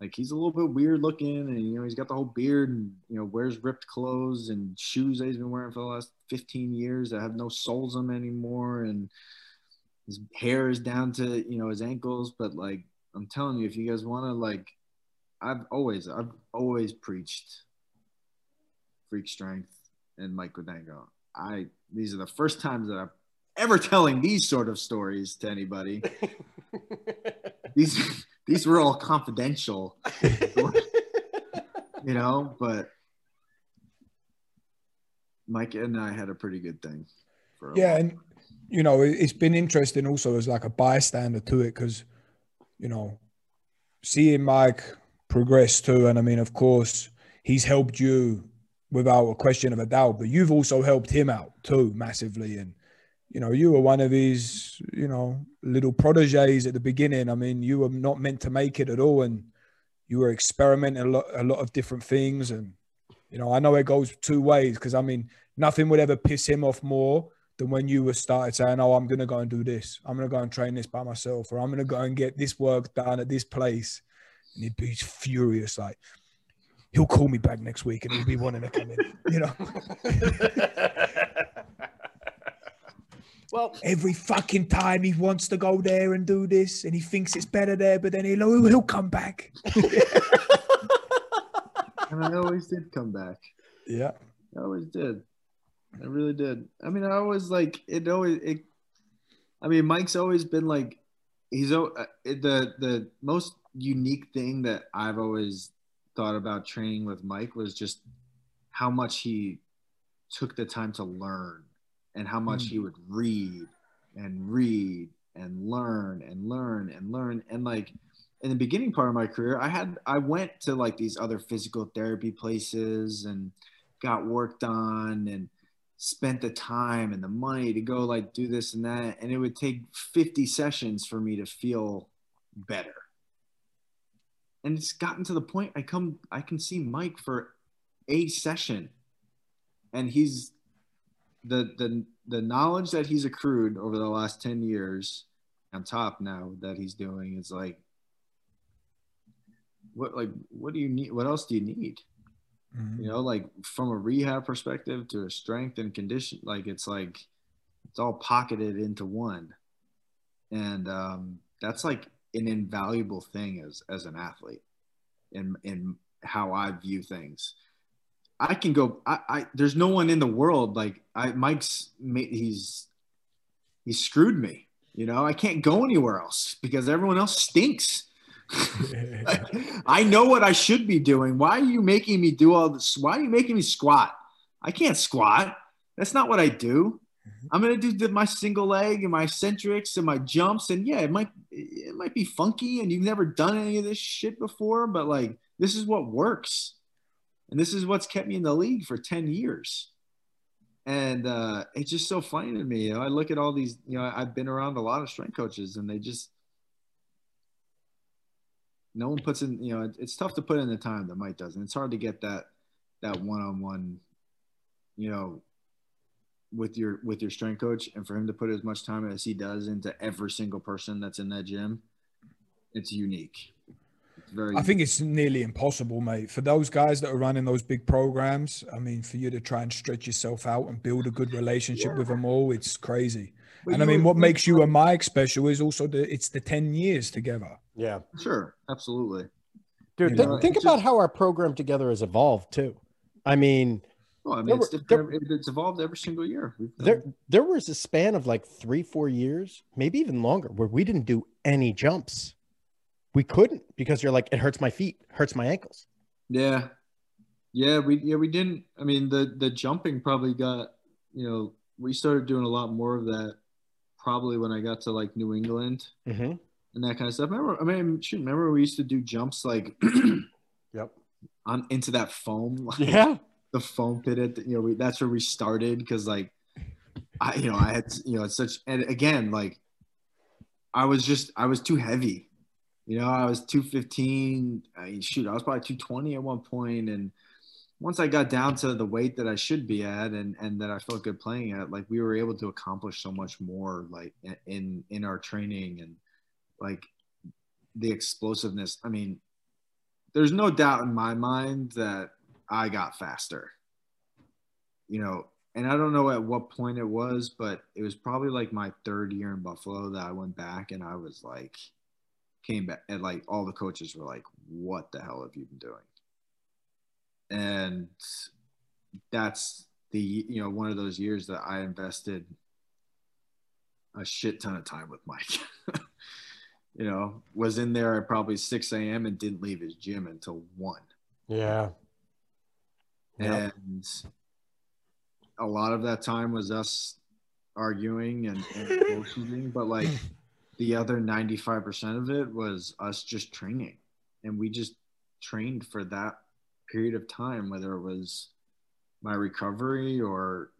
Like he's a little bit weird looking, and you know he's got the whole beard, and you know wears ripped clothes and shoes that he's been wearing for the last 15 years that have no soles on them anymore, and his hair is down to you know his ankles. But like I'm telling you, if you guys want to like, I've always I've always preached freak strength and Mike Guadagno. I these are the first times that I'm ever telling these sort of stories to anybody. these these were all confidential, you know, but Mike and I had a pretty good thing. yeah, and you know, it's been interesting also as like a bystander to it because, you know, seeing Mike progress too, and I mean, of course, he's helped you without a question of a doubt, but you've also helped him out too massively, and you know, you were one of his, you know, little proteges at the beginning. I mean, you were not meant to make it at all, and you were experimenting a lot, a lot of different things. And you know, I know it goes two ways because I mean, nothing would ever piss him off more than when you were started saying, "Oh, I'm going to go and do this. I'm going to go and train this by myself, or I'm going to go and get this work done at this place," and he'd be furious, like. He'll call me back next week and he'll be wanting to come in, you know. Well, every fucking time he wants to go there and do this, and he thinks it's better there, but then he'll he'll come back. and I always did come back. Yeah, I always did. I really did. I mean, I always like it. Always it. I mean, Mike's always been like he's uh, the the most unique thing that I've always thought about training with Mike was just how much he took the time to learn and how much mm. he would read and read and learn and learn and learn. And like in the beginning part of my career i had i went to like these other physical therapy places and got worked on and spent the time and the money to go like do this and that. And it would take 50 sessions for me to feel better. And it's gotten to the point i come i can see mike for a session and he's the the the knowledge that he's accrued over the last 10 years on top now that he's doing is like what like what do you need what else do you need? Mm-hmm. you know like from a rehab perspective to a strength and condition like it's like it's all pocketed into one. And um, that's like an invaluable thing as as an athlete in in how i view things I can go. I, I there's no one in the world like I. Mike's he's he screwed me. You know, I can't go anywhere else because everyone else stinks. I know what I should be doing. Why are you making me do all this? Why are you making me squat? I can't squat. That's not what I do. Mm-hmm. I'm gonna do my single leg and my eccentrics and my jumps, and yeah, it might it might be funky, and you've never done any of this shit before, but like this is what works, and this is what's kept me in the league for ten years. And uh, it's just so funny to me. You know, I look at all these. You know, I've been around a lot of strength coaches, and they just no one puts in. You know, it's tough to put in the time that Mike does, and it's hard to get that that one on one. You know, with your with your strength coach and for him to put as much time as he does into every single person that's in that gym it's unique very i think it's nearly impossible mate. For those guys that are running those big programs i mean for you to try and stretch yourself out and build a good relationship yeah. with them all it's crazy. But and i mean what makes you and mike special is also the it's the 10 years together. Yeah. Sure. Absolutely. Dude th- think about just, how our program together has evolved too. I mean well, I mean, it's, there, it's, evolved every single year. There, there was a span of like three, four years, maybe even longer, where we didn't do any jumps. We couldn't because you're like, it hurts my feet, hurts my ankles. Yeah, yeah, we yeah we didn't. I mean, the the jumping probably got you know we started doing a lot more of that probably when I got to like New England mm-hmm. and that kind of stuff. Remember, I mean, shoot, remember we used to do jumps like, yep, on into that foam. Like, yeah the foam pit at the, you know we, that's where we started because like I you know I had you know it's such and again like I was just I was too heavy you know I was 215 I shoot I was probably 220 at one point and once I got down to the weight that I should be at and and that I felt good playing at like we were able to accomplish so much more like in in our training and like the explosiveness I mean there's no doubt in my mind that I got faster. You know, and I don't know at what point it was, but it was probably like my third year in Buffalo that I went back and I was like, came back and like all the coaches were like, what the hell have you been doing? And that's the, you know, one of those years that I invested a shit ton of time with Mike. you know, was in there at probably 6 a.m. and didn't leave his gym until 1. Yeah. Yep. And a lot of that time was us arguing and, and but like the other 95% of it was us just training. And we just trained for that period of time, whether it was my recovery or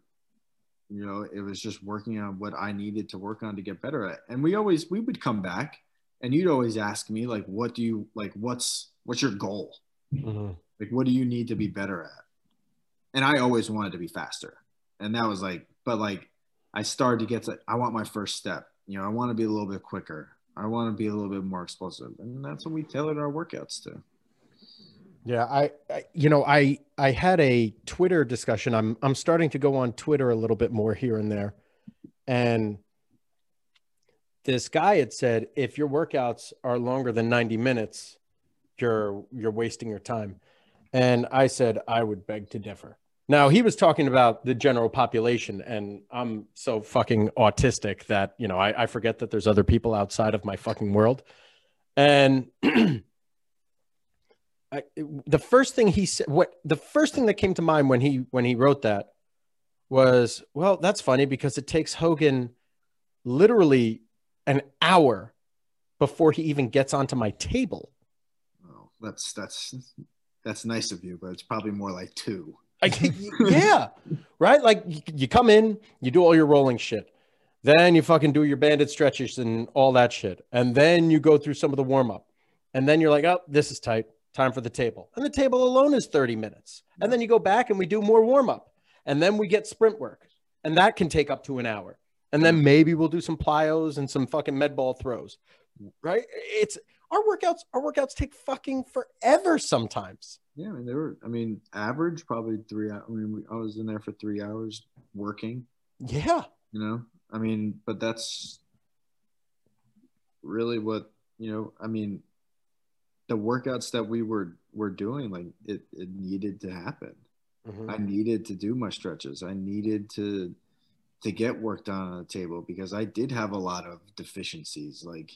you know it was just working on what i needed to work on to get better at and we always we would come back and you'd always ask me like what do you like what's what's your goal mm-hmm. like what do you need to be better at and I always wanted to be faster. And that was like, but like I started to get to, I want my first step. You know, I want to be a little bit quicker. I want to be a little bit more explosive. And that's what we tailored our workouts to. Yeah, I, I, you know, I I had a Twitter discussion. I'm I'm starting to go on Twitter a little bit more here and there. And this guy had said if your workouts are longer than 90 minutes, you're you're wasting your time. And I said I would beg to differ. Now he was talking about the general population, and I'm so fucking autistic that you know I, I forget that there's other people outside of my fucking world. And I, the first thing he said, what the first thing that came to mind when he when he wrote that was, well, that's funny because it takes Hogan literally an hour before he even gets onto my table. Oh, that's that's that's nice of you, but it's probably more like two. yeah, right. Like you come in, you do all your rolling shit, then you fucking do your banded stretches and all that shit, and then you go through some of the warm up, and then you're like, oh, this is tight. Time for the table, and the table alone is 30 minutes, and then you go back and we do more warm up, and then we get sprint work, and that can take up to an hour, and then maybe we'll do some plyos and some fucking med ball throws, right? It's our workouts. Our workouts take fucking forever sometimes. Yeah, I mean they were. I mean, average probably three. I mean, I was in there for three hours working. Yeah. You know, I mean, but that's really what you know. I mean, the workouts that we were were doing, like it, it needed to happen. Mm-hmm. I needed to do my stretches. I needed to to get work done on the table because I did have a lot of deficiencies. Like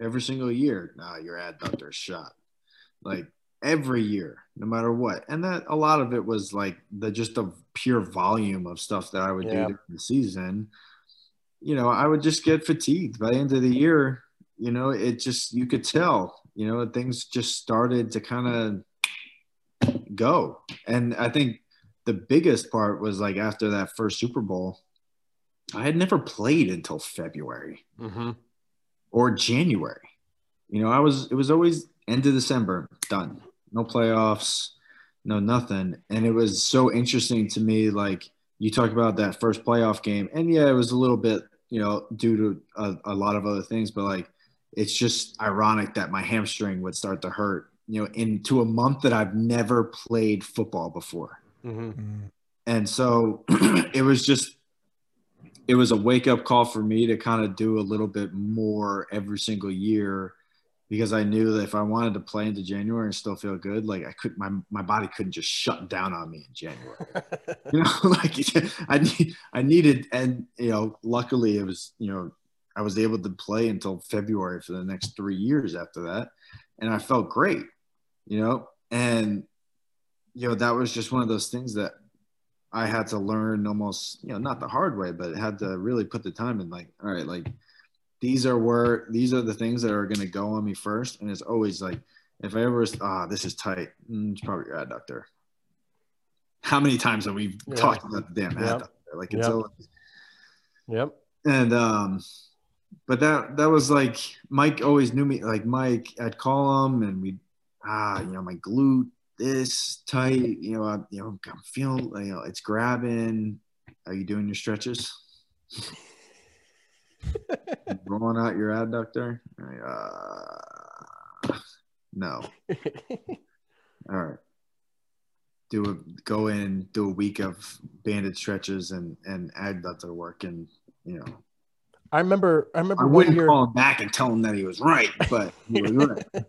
every single year, nah, your adductor shot. Like every year, no matter what. And that a lot of it was like the just the pure volume of stuff that I would Yeah. do during the season. You know, I would just get fatigued by the end of the year. You know, it just you could tell. You know, things just started to kind of go, and I think the biggest part was like after that first Super Bowl, I had never played until February Mm-hmm. Or January. You know, I was it was always end of December, done. No playoffs, no nothing. And it was so interesting to me like you talk about that first playoff game and yeah, it was a little bit, you know, due to a, a lot of other things, but like it's just ironic that my hamstring would start to hurt, you know, into a month that I've never played football before Mm-hmm. Mm. and so it was just it was a wake up call for me to kind of do a little bit more every single year because I knew that if I wanted to play into January and still feel good, like I could, my, my body couldn't just shut down on me in January. you know, like I need, I needed, and you know, luckily it was, you know, I was able to play until February for the next three years after that, and I felt great, you know, and you know that was just one of those things that I had to learn almost, you know, not the hard way, but had to really put the time in. Like, all right, like these are where these are the things that are going to go on me first, and it's always like if I ever ah this is tight, mm, it's probably your adductor. How many times have we Yeah. talked about the damn Yep. adductor? Like it's Yep. always Yep. and um but that that was like mike always knew me like mike i'd call him and we ah you know my glute this tight you know I, you know i'm feeling you know it's grabbing are you doing your stretches rolling out your adductor uh, no all right do a go in do a week of banded stretches and and adductor work and you know I remember. I remember I wouldn't year. call him back and tell him that he was right, but he was right.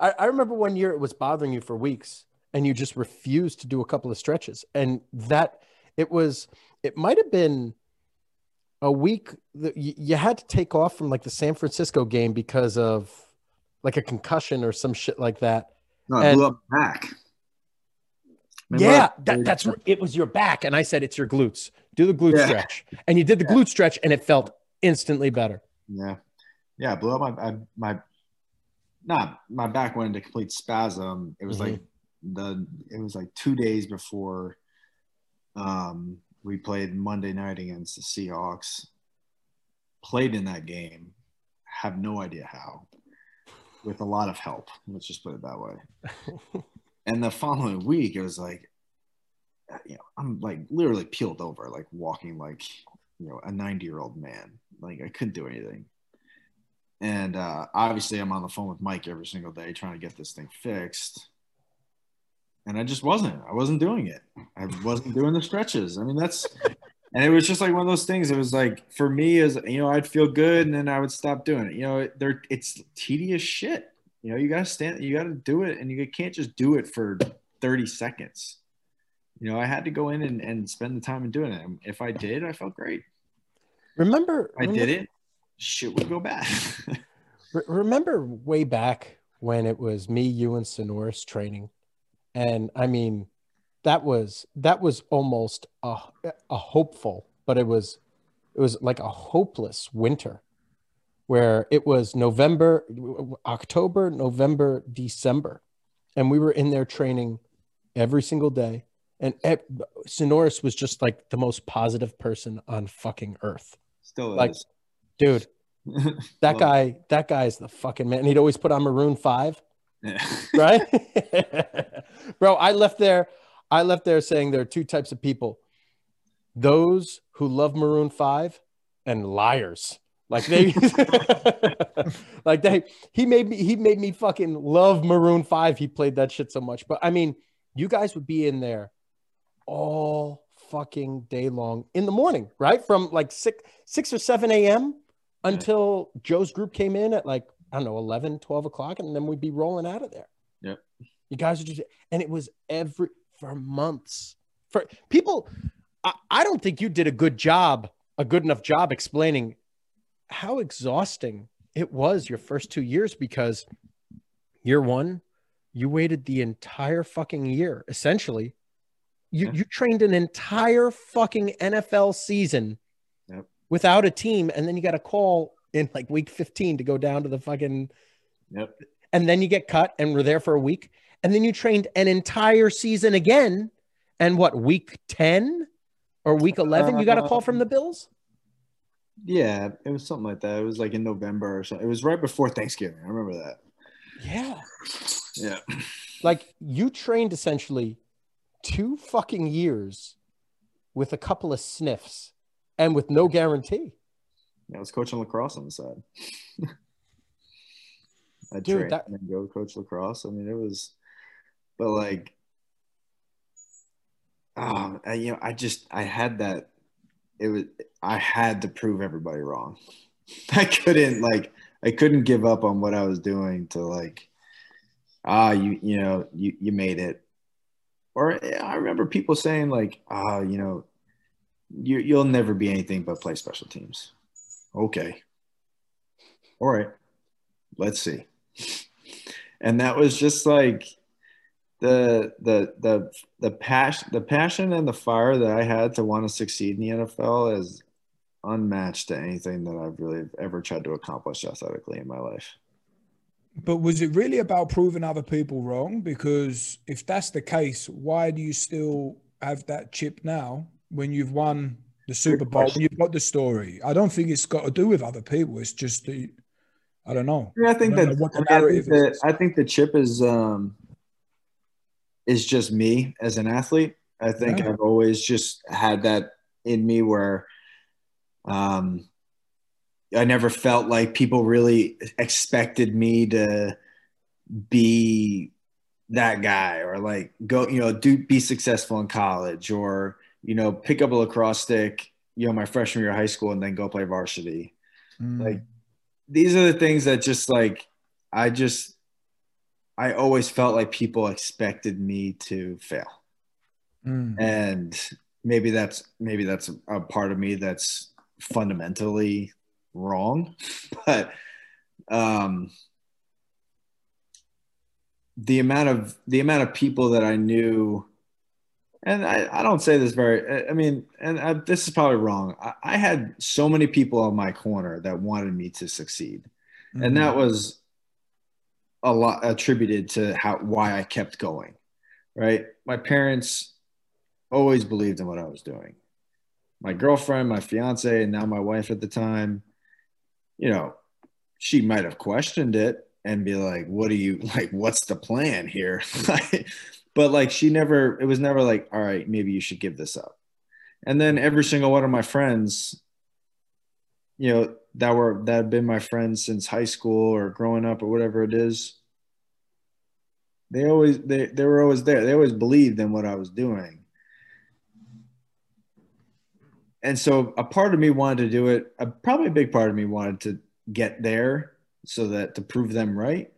I, I remember one year it was bothering you for weeks, and you just refused to do a couple of stretches, and that it was. It might have been a week that you, had to take off from like the San Francisco game because of like a concussion or some shit like that. No, I And- blew up my back. Remember yeah, that, that's it was your back, and I said it's your glutes. Do the glute Yeah. stretch, and you did the glute stretch, and it felt instantly better. yeah, yeah. I blew up my I, my not my back went into complete spasm. It was Mhm. like the it was like two days before um, we played Monday night against the Seahawks. Played in that game, have no idea how, with a lot of help. Let's just put it that way. and the following week, it was like, you know, I'm like literally peeled over, like walking like, you know, a 90 year old man. Like I couldn't do anything. And uh, obviously, I'm on the phone with Mike every single day trying to get this thing fixed. And I just wasn't. I wasn't doing it. I wasn't doing the stretches. I mean, that's, and it was just like one of those things. It was like for me, as you know, I'd feel good, and then I would stop doing it. You know, there it's tedious shit. You know, you gotta stand, you gotta do it, and you can't just do it for 30 seconds. You know, I had to go in and, and spend the time in doing it. And if I did, I felt great. Remember, I did it, shit would go bad. Remember way back when it was me, you, and Sinorice training, and I mean, that was that was almost a, a hopeful, but it was it was like a hopeless winter, where it was November, October, November, December, and we were in there training every single day, and Sinorice was just like the most positive person on fucking earth, Still Like- is. dude. That guy, that guy's the fucking man. And he'd always put on Maroon Five. Yeah. right? Bro, I left there. I left there saying there are two types of people: those who love Maroon Five and liars. Like they, like they. He made me. He made me fucking love Maroon Five. He played that shit so much. But I mean, you guys would be in there all fucking day long in the morning, right? From like six, six or seven a.m. until Joe's group came in at like I don't know 11, 12 o'clock, and then we'd be rolling out of there. Yep. You guys are just, and it was every for months. For people, I, I don't think you did a good job a good enough job explaining how exhausting it was your first two years because year one, you waited the entire fucking year, essentially. You, Yeah. you trained an entire fucking NFL season Yep. without a team, and then you got a call in like week 15 to go down to the fucking Yep. and then you get cut and we're there for a week and then you trained an entire season again and what week 10 or week 11 you got a call from the um, bills Yeah, it was something like that. It was like in November or something. It was right before Thanksgiving. I remember that. yeah Yeah. like you trained essentially two fucking years with a couple of sniffs and with no guarantee I was coaching lacrosse on the side. I Dude, trained that- and go coach lacrosse. I mean, it was, but like, um, I, you know, I just I had that. It was I had to prove everybody wrong. I couldn't like I couldn't give up on what I was doing to like, ah, you you know you you made it, or I remember people saying like, ah, you know, you you'll never be anything but play special teams. Okay. All right. Let's see. And that was just like the the the the passion the passion and the fire that I had to want to succeed in the NFL is unmatched to anything that I've really ever tried to accomplish athletically in my life. But was it really about proving other people wrong? Because if that's the case, why do you still have that chip now when you've won the Super Bowl? You've got the story. I don't think it's got to do with other people. It's just the, I don't know. Yeah, I think I that what the I, mean, I think is. I think the chip is um is just me as an athlete. I think Yeah. I've always just had that in me where um I never felt like people really expected me to be that guy or like go, you know, do be successful in college or, you know, pick up a lacrosse stick, you know, my freshman year of high school and then go play varsity Mm. like these are the things that just like i just i always felt like people expected me to fail Mm. and maybe that's maybe that's a part of me that's fundamentally wrong but um the amount of the amount of people that i knew and I, I don't say this very I- mean and I, this is probably wrong I, I had so many people on my corner that wanted me to succeed and that mm-hmm. was a lot attributed to how why I kept going. Right, my parents always believed in what I was doing. My girlfriend, my fiance, and now my wife at the time, you know, she might have questioned it and be like, "What do you like? What's the plan here?" but like, she never. It was never like, "All right, maybe you should give this up." And then every single one of my friends you know that were that had been my friends since high school or growing up or whatever it is they always they, they were always there they always believed in what i was doing and so a part of me wanted to do it a, probably a big part of me wanted to get there so that to prove them right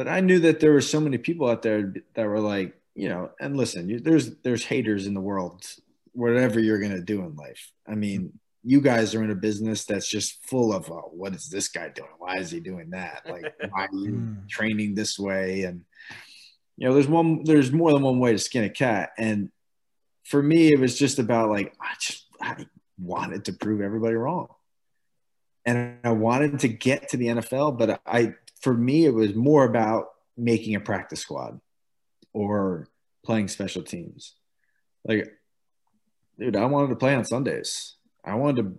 but i knew that there were so many people out there that were like you know and listen you, there's there's haters in the world whatever you're going to do in life. I mean you guys are in a business that's just full of oh, what is this guy doing? Why is he doing that? Like why are you Mm. training this way? And you know there's one there's more than one way to skin a cat. And for me it was just about like i just i wanted to prove everybody wrong. And i wanted to get to the nfl but i for me it was more about making a practice squad or playing special teams. Like dude i wanted to play on sundays. I wanted to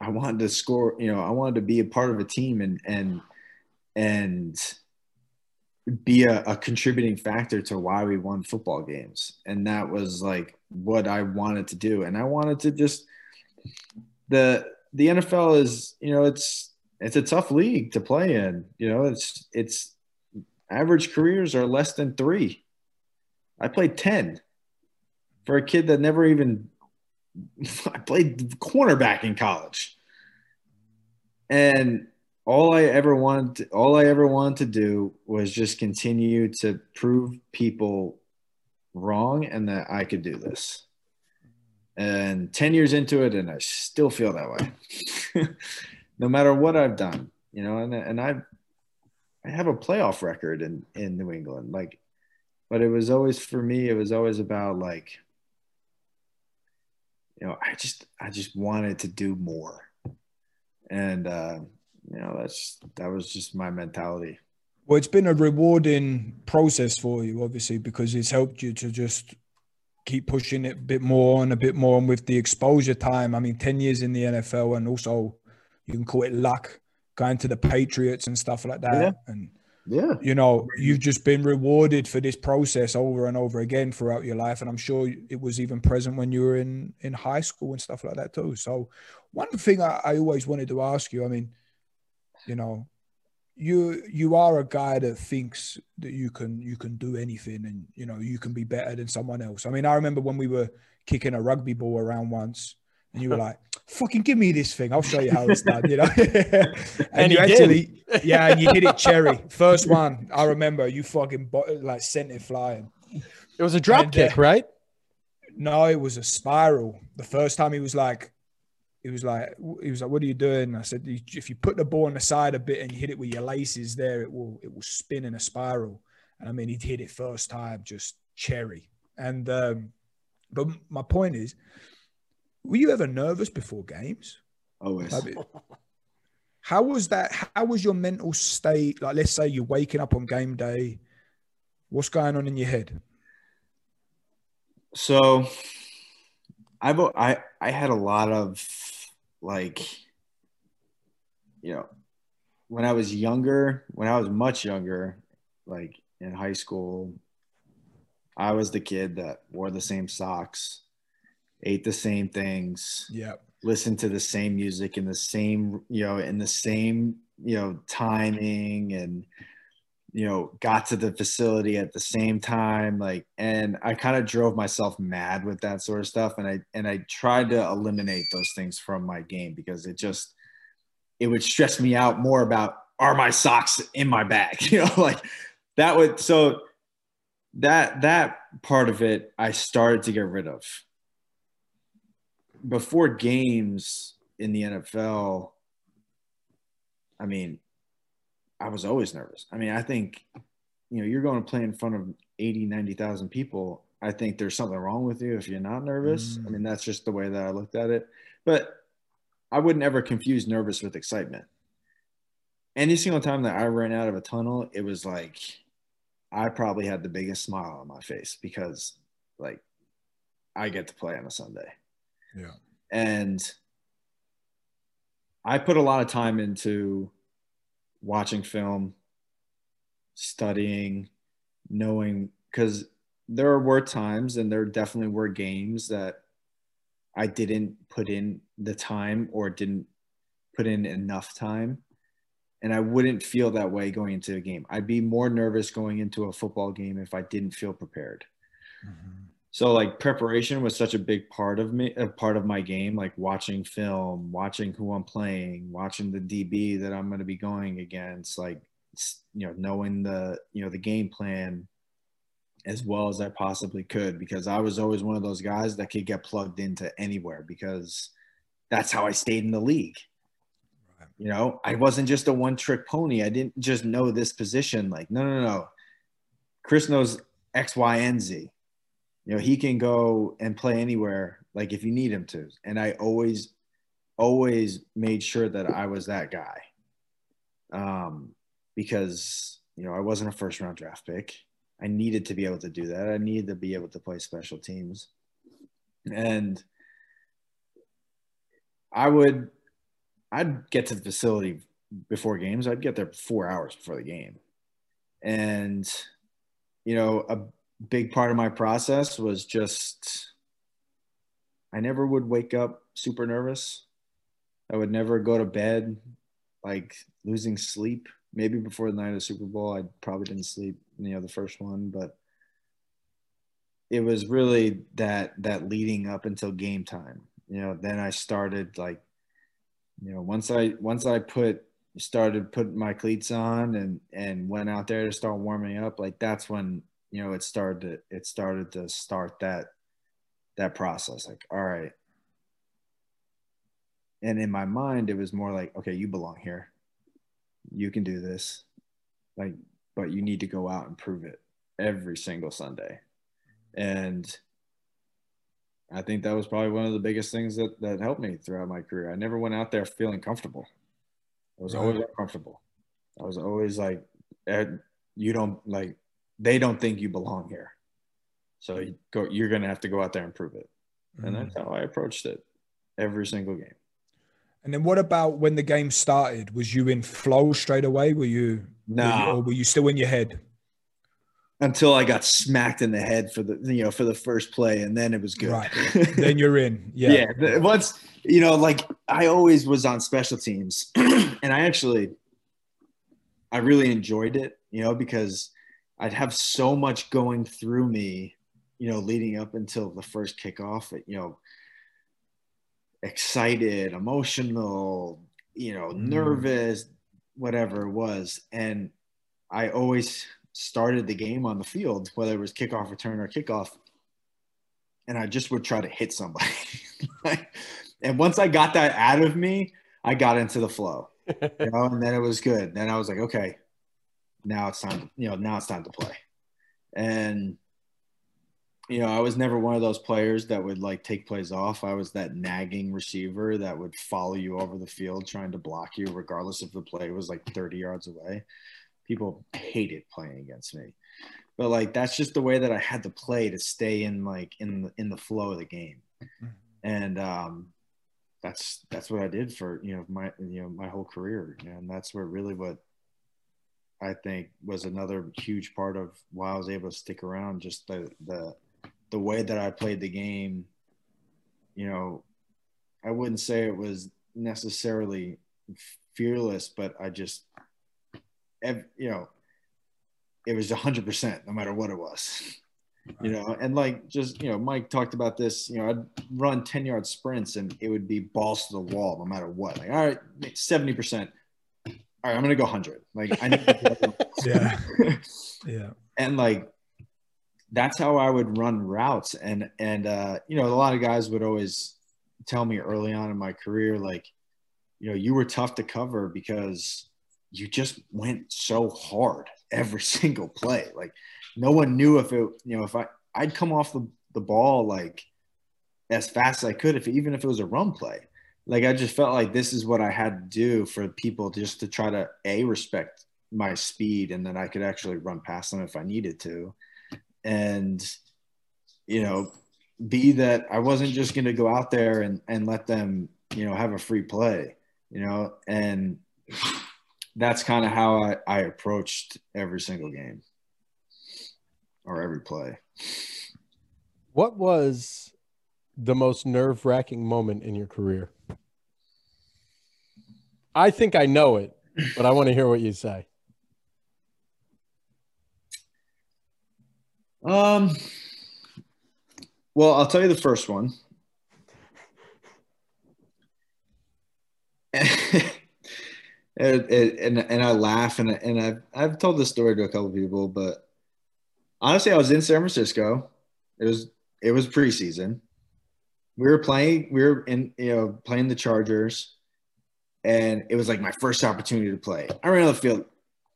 i wanted to score you know i wanted to be a part of a team and and and be a, a contributing factor to why we won football games. And that was like what i wanted to do. And i wanted to just the the nfl is you know it's it's a tough league to play in you know it's it's average careers are less than three i played 10 for a kid that never even i played cornerback in college and all I ever wanted, all I ever wanted to do was just continue to prove people wrong and that I could do this. and 10 years into it, and I still feel that way. no matter what I've done, you know, and, and I've, I have a playoff record in, in New England. Like, but it was always for me, it was always about like, you know, I just, I just wanted to do more. And, uh, you know, that's, that was just my mentality. Well, it's been a rewarding process for you, obviously, because it's helped you to just keep pushing it a bit more and a bit more. And with the exposure time, I mean, 10 years in the NFL and also you can call it luck going to the Patriots and stuff like that. Yeah. And, Yeah. you know, you've just been rewarded for this process over and over again throughout your life. And I'm sure it was even present when you were in, in high school and stuff like that too. So one thing I, I always wanted to ask you, I mean, you know, you you are a guy that thinks that you can you can do anything and you know you can be better than someone else. I mean, I remember when we were kicking a rugby ball around once, and you were like, "Fucking give me this thing, I'll show you how it's done." You know, and, And you actually, yeah, and you hit it cherry first one. I remember you fucking like sent it flying. It was a drop And, kick, uh, right? No, it was a spiral. The first time he was like, he was like, he was like, "What are you doing?" I said, "If you put the ball on the side a bit and you hit it with your laces there, it will it will spin in a spiral." And I mean, he hit it first time, just cherry. And um, but my point is, were you ever nervous before games? Always. How was that? How was your mental state? Like, let's say you're waking up on game day. What's going on in your head? So I've I I had a lot of like you know when I was younger, when I was much younger, like in high school, I was the kid that wore the same socks, ate the same things, Yeah, listened to the same music in the same, you know, in the same, you know, timing and you know, got to the facility at the same time like and I kind of drove myself mad with that sort of stuff. And I and I tried to eliminate those things from my game because it just it would stress me out more about are my socks in my bag? You know like that would so that that part of it I started to get rid of before games in the NFL I mean I was always nervous. I mean, I think, you know, you're going to play in front of 80, 90,000 people. I think there's something wrong with you if you're not nervous. I Mm. mean, that's just the way that I looked at it. But I wouldn't ever confuse nervous with excitement. Any single time that I ran out of a tunnel, it was like I probably had the biggest smile on my face because, like, I get to play on a Sunday. Yeah, And I put a lot of time into watching film, studying, knowing, because there were times and there definitely were games that I didn't put in the time or didn't put in enough time. And I wouldn't feel that way going into a game. I'd be more nervous going into a football game if I didn't feel prepared. Mm-hmm. So like preparation was such a big part of me, a part of my game, like watching film, watching who I'm playing, watching the DB that I'm going to be going against, like you know, knowing the you know the game plan as well as I possibly could because I was always one of those guys that could get plugged into anywhere because that's how I stayed in the league. Right. You know, I wasn't just a one trick pony. I didn't just know this position. Like, no, no, no. Chris knows X, Y, and Z you know he can go and play anywhere like if you need him to. And i always always made sure that i was that guy. Um because you know i wasn't a first round draft pick. I needed to be able to do that. I needed to be able to play special teams. And i would i'd get to the facility before games. I'd get there four hours before the game. And you know a big part of my process was just I never would wake up super nervous. I would never go to bed like losing sleep. Maybe before the night of the Super Bowl, I probably didn't sleep, you know, the first one, but it was really that that leading up until game time. You know, then I started like, you know, once I once I put started putting my cleats on and and went out there to start warming up, like that's when you know it started to, it started to start that that process. Like, all right. And in my mind, it was more like, okay, you belong here. You can do this. Like, but you need to go out and prove it every single Sunday. And I think that was probably one of the biggest things that, that helped me throughout my career. I never went out there feeling comfortable. I was always uncomfortable. I was always like, eh, you don't like, they don't think you belong here. So you go, you're going to have to go out there and prove it. Mm-hmm. And that's how I approached it every single game. And then what about when the game started? Was you in flow straight away? Were you, no, were you, or were you still in your head? Until I got smacked in the head for the you know for the first play, and then it was good. Right. then you're in. Yeah. Yeah. Once you know, like I always was on special teams, and I actually, I really enjoyed it. You know, because I'd have so much going through me, you know, leading up until the first kickoff. You know, excited, emotional, you know, mm. nervous, whatever it was. And I always started the game on the field, whether it was kickoff, return, or kickoff. And I just would try to hit somebody. and once I got that out of me, I got into the flow. You know, and then it was good. Then I was like, okay, now it's time, to, you know, now it's time to play. And you know, I was never one of those players that would like take plays off. I was that nagging receiver that would follow you over the field trying to block you, regardless if the play was like 30 yards away. People hated playing against me. But like that's just the way that I had to play to stay in like in the in the flow of the game. Mm-hmm. And um that's that's what I did for you know my you know my whole career. And that's what really what I think was another huge part of why I was able to stick around. Just the the the way that I played the game, you know, I wouldn't say it was necessarily fearless, but I just, you know, it was 100% no matter what it was. You know, and like just, you know, Mike talked about this, you know, I'd run 10 yard sprints and it would be balls to the wall no matter what. Like, all right, 70%. All right, I'm going to go 100. Like, I need to. yeah. yeah. And like, that's how I would run routes. And and uh, you know, a lot of guys would always tell me early on in my career, like, you know, you were tough to cover because you just went so hard every single play. Like no one knew if it, you know, if I I'd come off the, the ball like as fast as I could, if even if it was a run play. Like I just felt like this is what I had to do for people just to try to a respect my speed and then I could actually run past them if I needed to and you know be that I wasn't just going to go out there and, and let them, you know, have a free play, you know, and that's kind of how I, I approached every single game or every play. What was the most nerve wracking moment in your career? I think I know it, but I want to hear what you say. Um, well, I'll tell you the first one. and, and, and I laugh and, and I've, I've told this story to a couple people, but honestly, I was in San Francisco. It was, it was preseason. We were playing, we were in, you know, playing the Chargers and it was like my first opportunity to play. I ran on the field.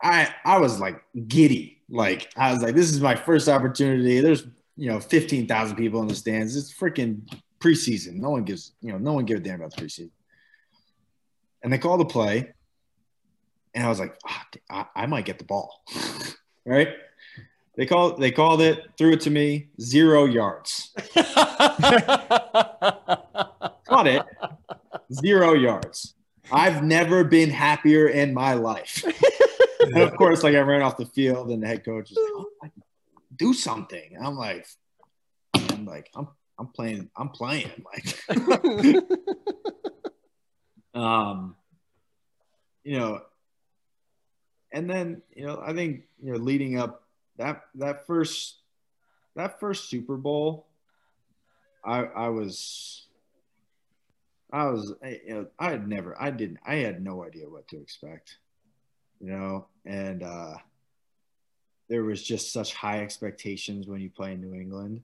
I, I was like giddy like I was like, this is my first opportunity. There's you know 15,000 people in the stands. It's freaking preseason. No one gives you know no one gives a damn about the preseason. And they called the play, and I was like, oh, I, I might get the ball, right? They called they called it, threw it to me, zero yards. Caught it, zero yards. I've never been happier in my life and of course, like I ran off the field, and the head coach is like, oh, "Do something." And I'm like, "I'm like, I'm, I'm playing, I'm playing." Like, um, you know, and then you know, I think you know, leading up that that first that first Super Bowl, I I was. I was, you know, I had never, I didn't, I had no idea what to expect you know, and uh, there was just such high expectations when you play in New England.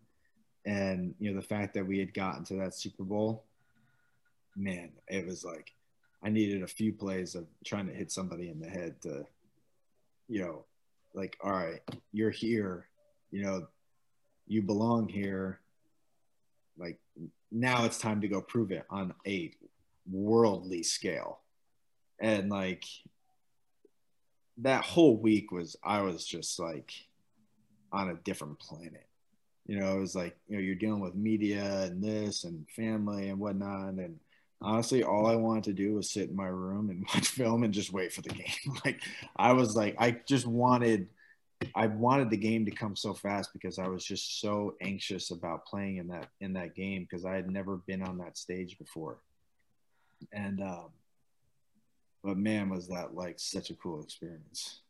and you know the fact that we had gotten to that Super Bowl, man, it was like I needed a few plays of trying to hit somebody in the head to, you know, like all right, you're here, you know, you belong here. Now it's time to go prove it on a worldly scale, and like that whole week was I was just like on a different planet you know, it was like, you know, you're dealing with media and this and family and whatnot. And honestly, all I wanted to do was sit in my room and watch film and just wait for the game. like I was like, I just wanted, I wanted the game to come so fast because I was just so anxious about playing in that, in that game. Cause I had never been on that stage before. And, um, but man, was that like such a cool experience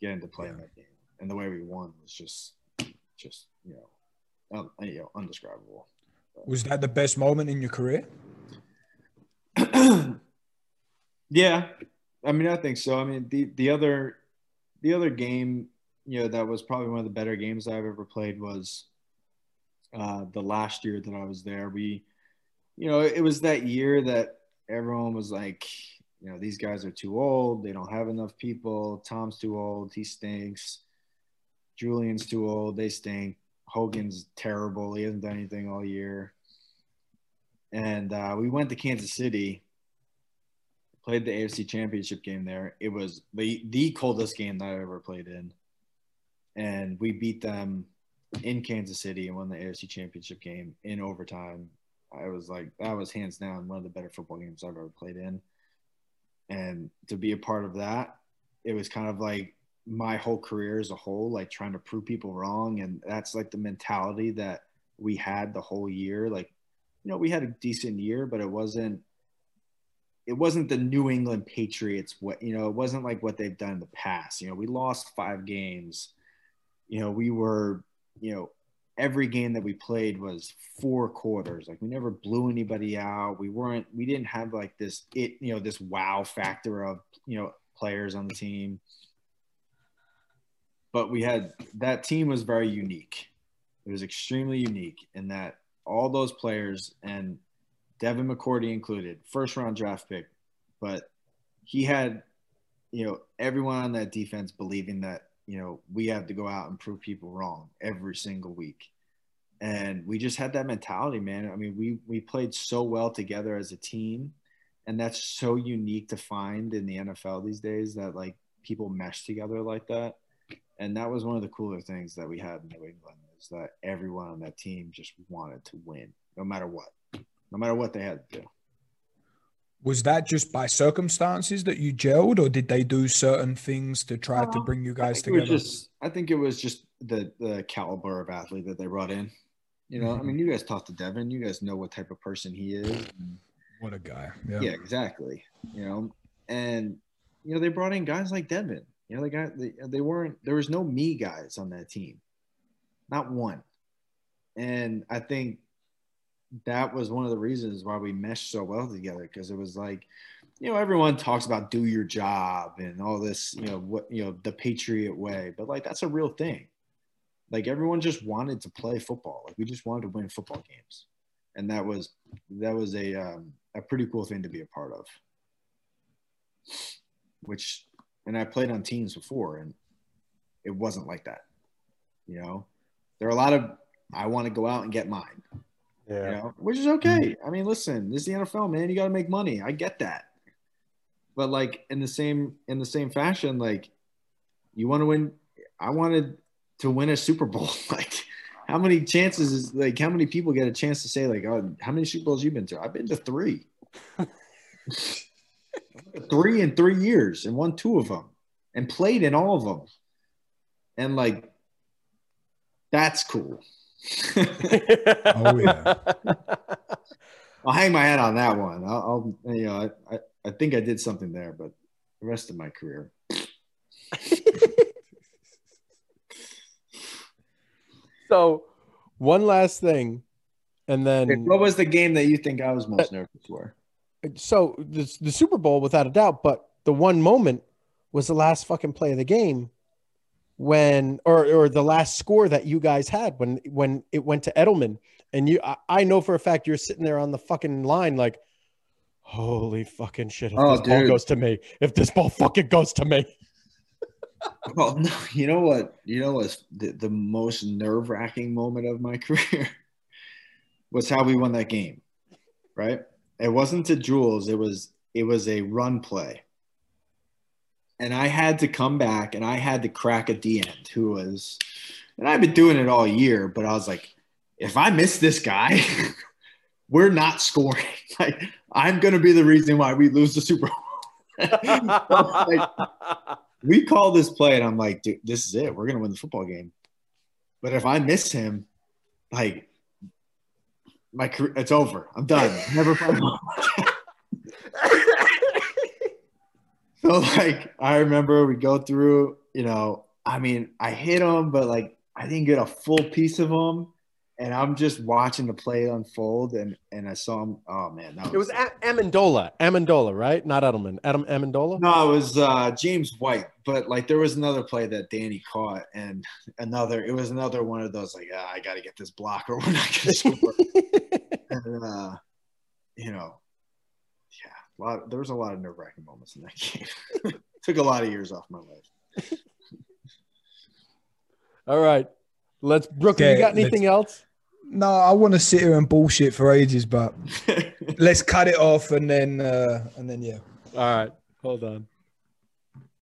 getting to play yeah. in that game. And the way we won was just, just, you know, um, you know, undescribable. Was that the best moment in your career? yeah, I mean, I think so. I mean, the the other the other game, you know, that was probably one of the better games I've ever played was uh, the last year that I was there. We, you know, it was that year that everyone was like, you know, these guys are too old. They don't have enough people. Tom's too old. He stinks. Julian's too old. They stink. Hogan's terrible. He hasn't done anything all year. And uh, we went to Kansas City, played the AFC Championship game there. It was the the coldest game that I ever played in, and we beat them in Kansas City and won the AFC Championship game in overtime. I was like, that was hands down one of the better football games I've ever played in. And to be a part of that, it was kind of like my whole career as a whole, like trying to prove people wrong. And that's like the mentality that we had the whole year. Like, you know, we had a decent year, but it wasn't it wasn't the New England Patriots what you know, it wasn't like what they've done in the past. You know, we lost five games. You know, we were, you know, every game that we played was four quarters. Like we never blew anybody out. We weren't we didn't have like this it, you know, this wow factor of, you know, players on the team but we had that team was very unique. It was extremely unique in that all those players and Devin McCourty included, first round draft pick, but he had, you know, everyone on that defense believing that, you know, we have to go out and prove people wrong every single week. And we just had that mentality, man. I mean, we we played so well together as a team, and that's so unique to find in the NFL these days that like people mesh together like that and that was one of the cooler things that we had in New England is that everyone on that team just wanted to win, no matter what, no matter what they had to do. Was that just by circumstances that you gelled, or did they do certain things to try uh, to bring you guys together? Just, I think it was just the the caliber of athlete that they brought in. You know, mm-hmm. I mean, you guys talked to Devin. You guys know what type of person he is. What a guy! Yeah, yeah exactly. You know, and you know they brought in guys like Devin. You know, they got they, they weren't there was no me guys on that team, not one, and I think that was one of the reasons why we meshed so well together because it was like, you know, everyone talks about do your job and all this, you know, what you know the Patriot way, but like that's a real thing. Like everyone just wanted to play football. Like we just wanted to win football games, and that was that was a um, a pretty cool thing to be a part of. Which and I played on teams before, and it wasn't like that. You know, there are a lot of I want to go out and get mine. Yeah. You know, which is okay. Mm-hmm. I mean, listen, this is the NFL, man. You got to make money. I get that. But like in the same in the same fashion, like you want to win. I wanted to win a Super Bowl. like, how many chances is like how many people get a chance to say like, oh, how many Super Bowls you been to? I've been to three. three in three years and won two of them and played in all of them. And like, that's cool. oh yeah. I'll hang my hat on that one. I'll, I'll you know, I, I, I think I did something there, but the rest of my career. so, one last thing, and then what was the game that you think I was most nervous for? so the, the Super Bowl without a doubt, but the one moment was the last fucking play of the game when or or the last score that you guys had when when it went to Edelman and you I, I know for a fact you're sitting there on the fucking line like holy fucking shit if Oh, this ball goes to me if this ball fucking goes to me Well, no, you know what? You know what's the, the most nerve wracking moment of my career was how we won that game, right? It wasn't to Jules. It was it was a run play, and I had to come back and I had to crack a D end who was, and I've been doing it all year, but I was like, if I miss this guy, we're not scoring. Like I'm gonna be the reason why we lose the Super Bowl. Like, we call this play, and I'm like, dude, this is it. We're gonna win the football game. But if I miss him, like, my career, it's over. I'm done. Never play. So like, I remember we go through. You know, I mean, I hit him, but like, I didn't get a full piece of him. And I'm just watching the play unfold, and and I saw him. Oh man, that it was A- Amendola Amendola right not Edelman Adam Amendola No, it was uh, James White, but like there was another play that Danny caught, and another. It was another one of those like, ah, I got to get this block, or we're not going to score. and uh, you know, a lot. There was a lot of nerve wracking moments in that game. Took a lot of years off my life. all right let's Brooke Okay, you got anything else No, I want to sit here and bullshit for ages, but let's cut it off and then uh, and then yeah. all right hold on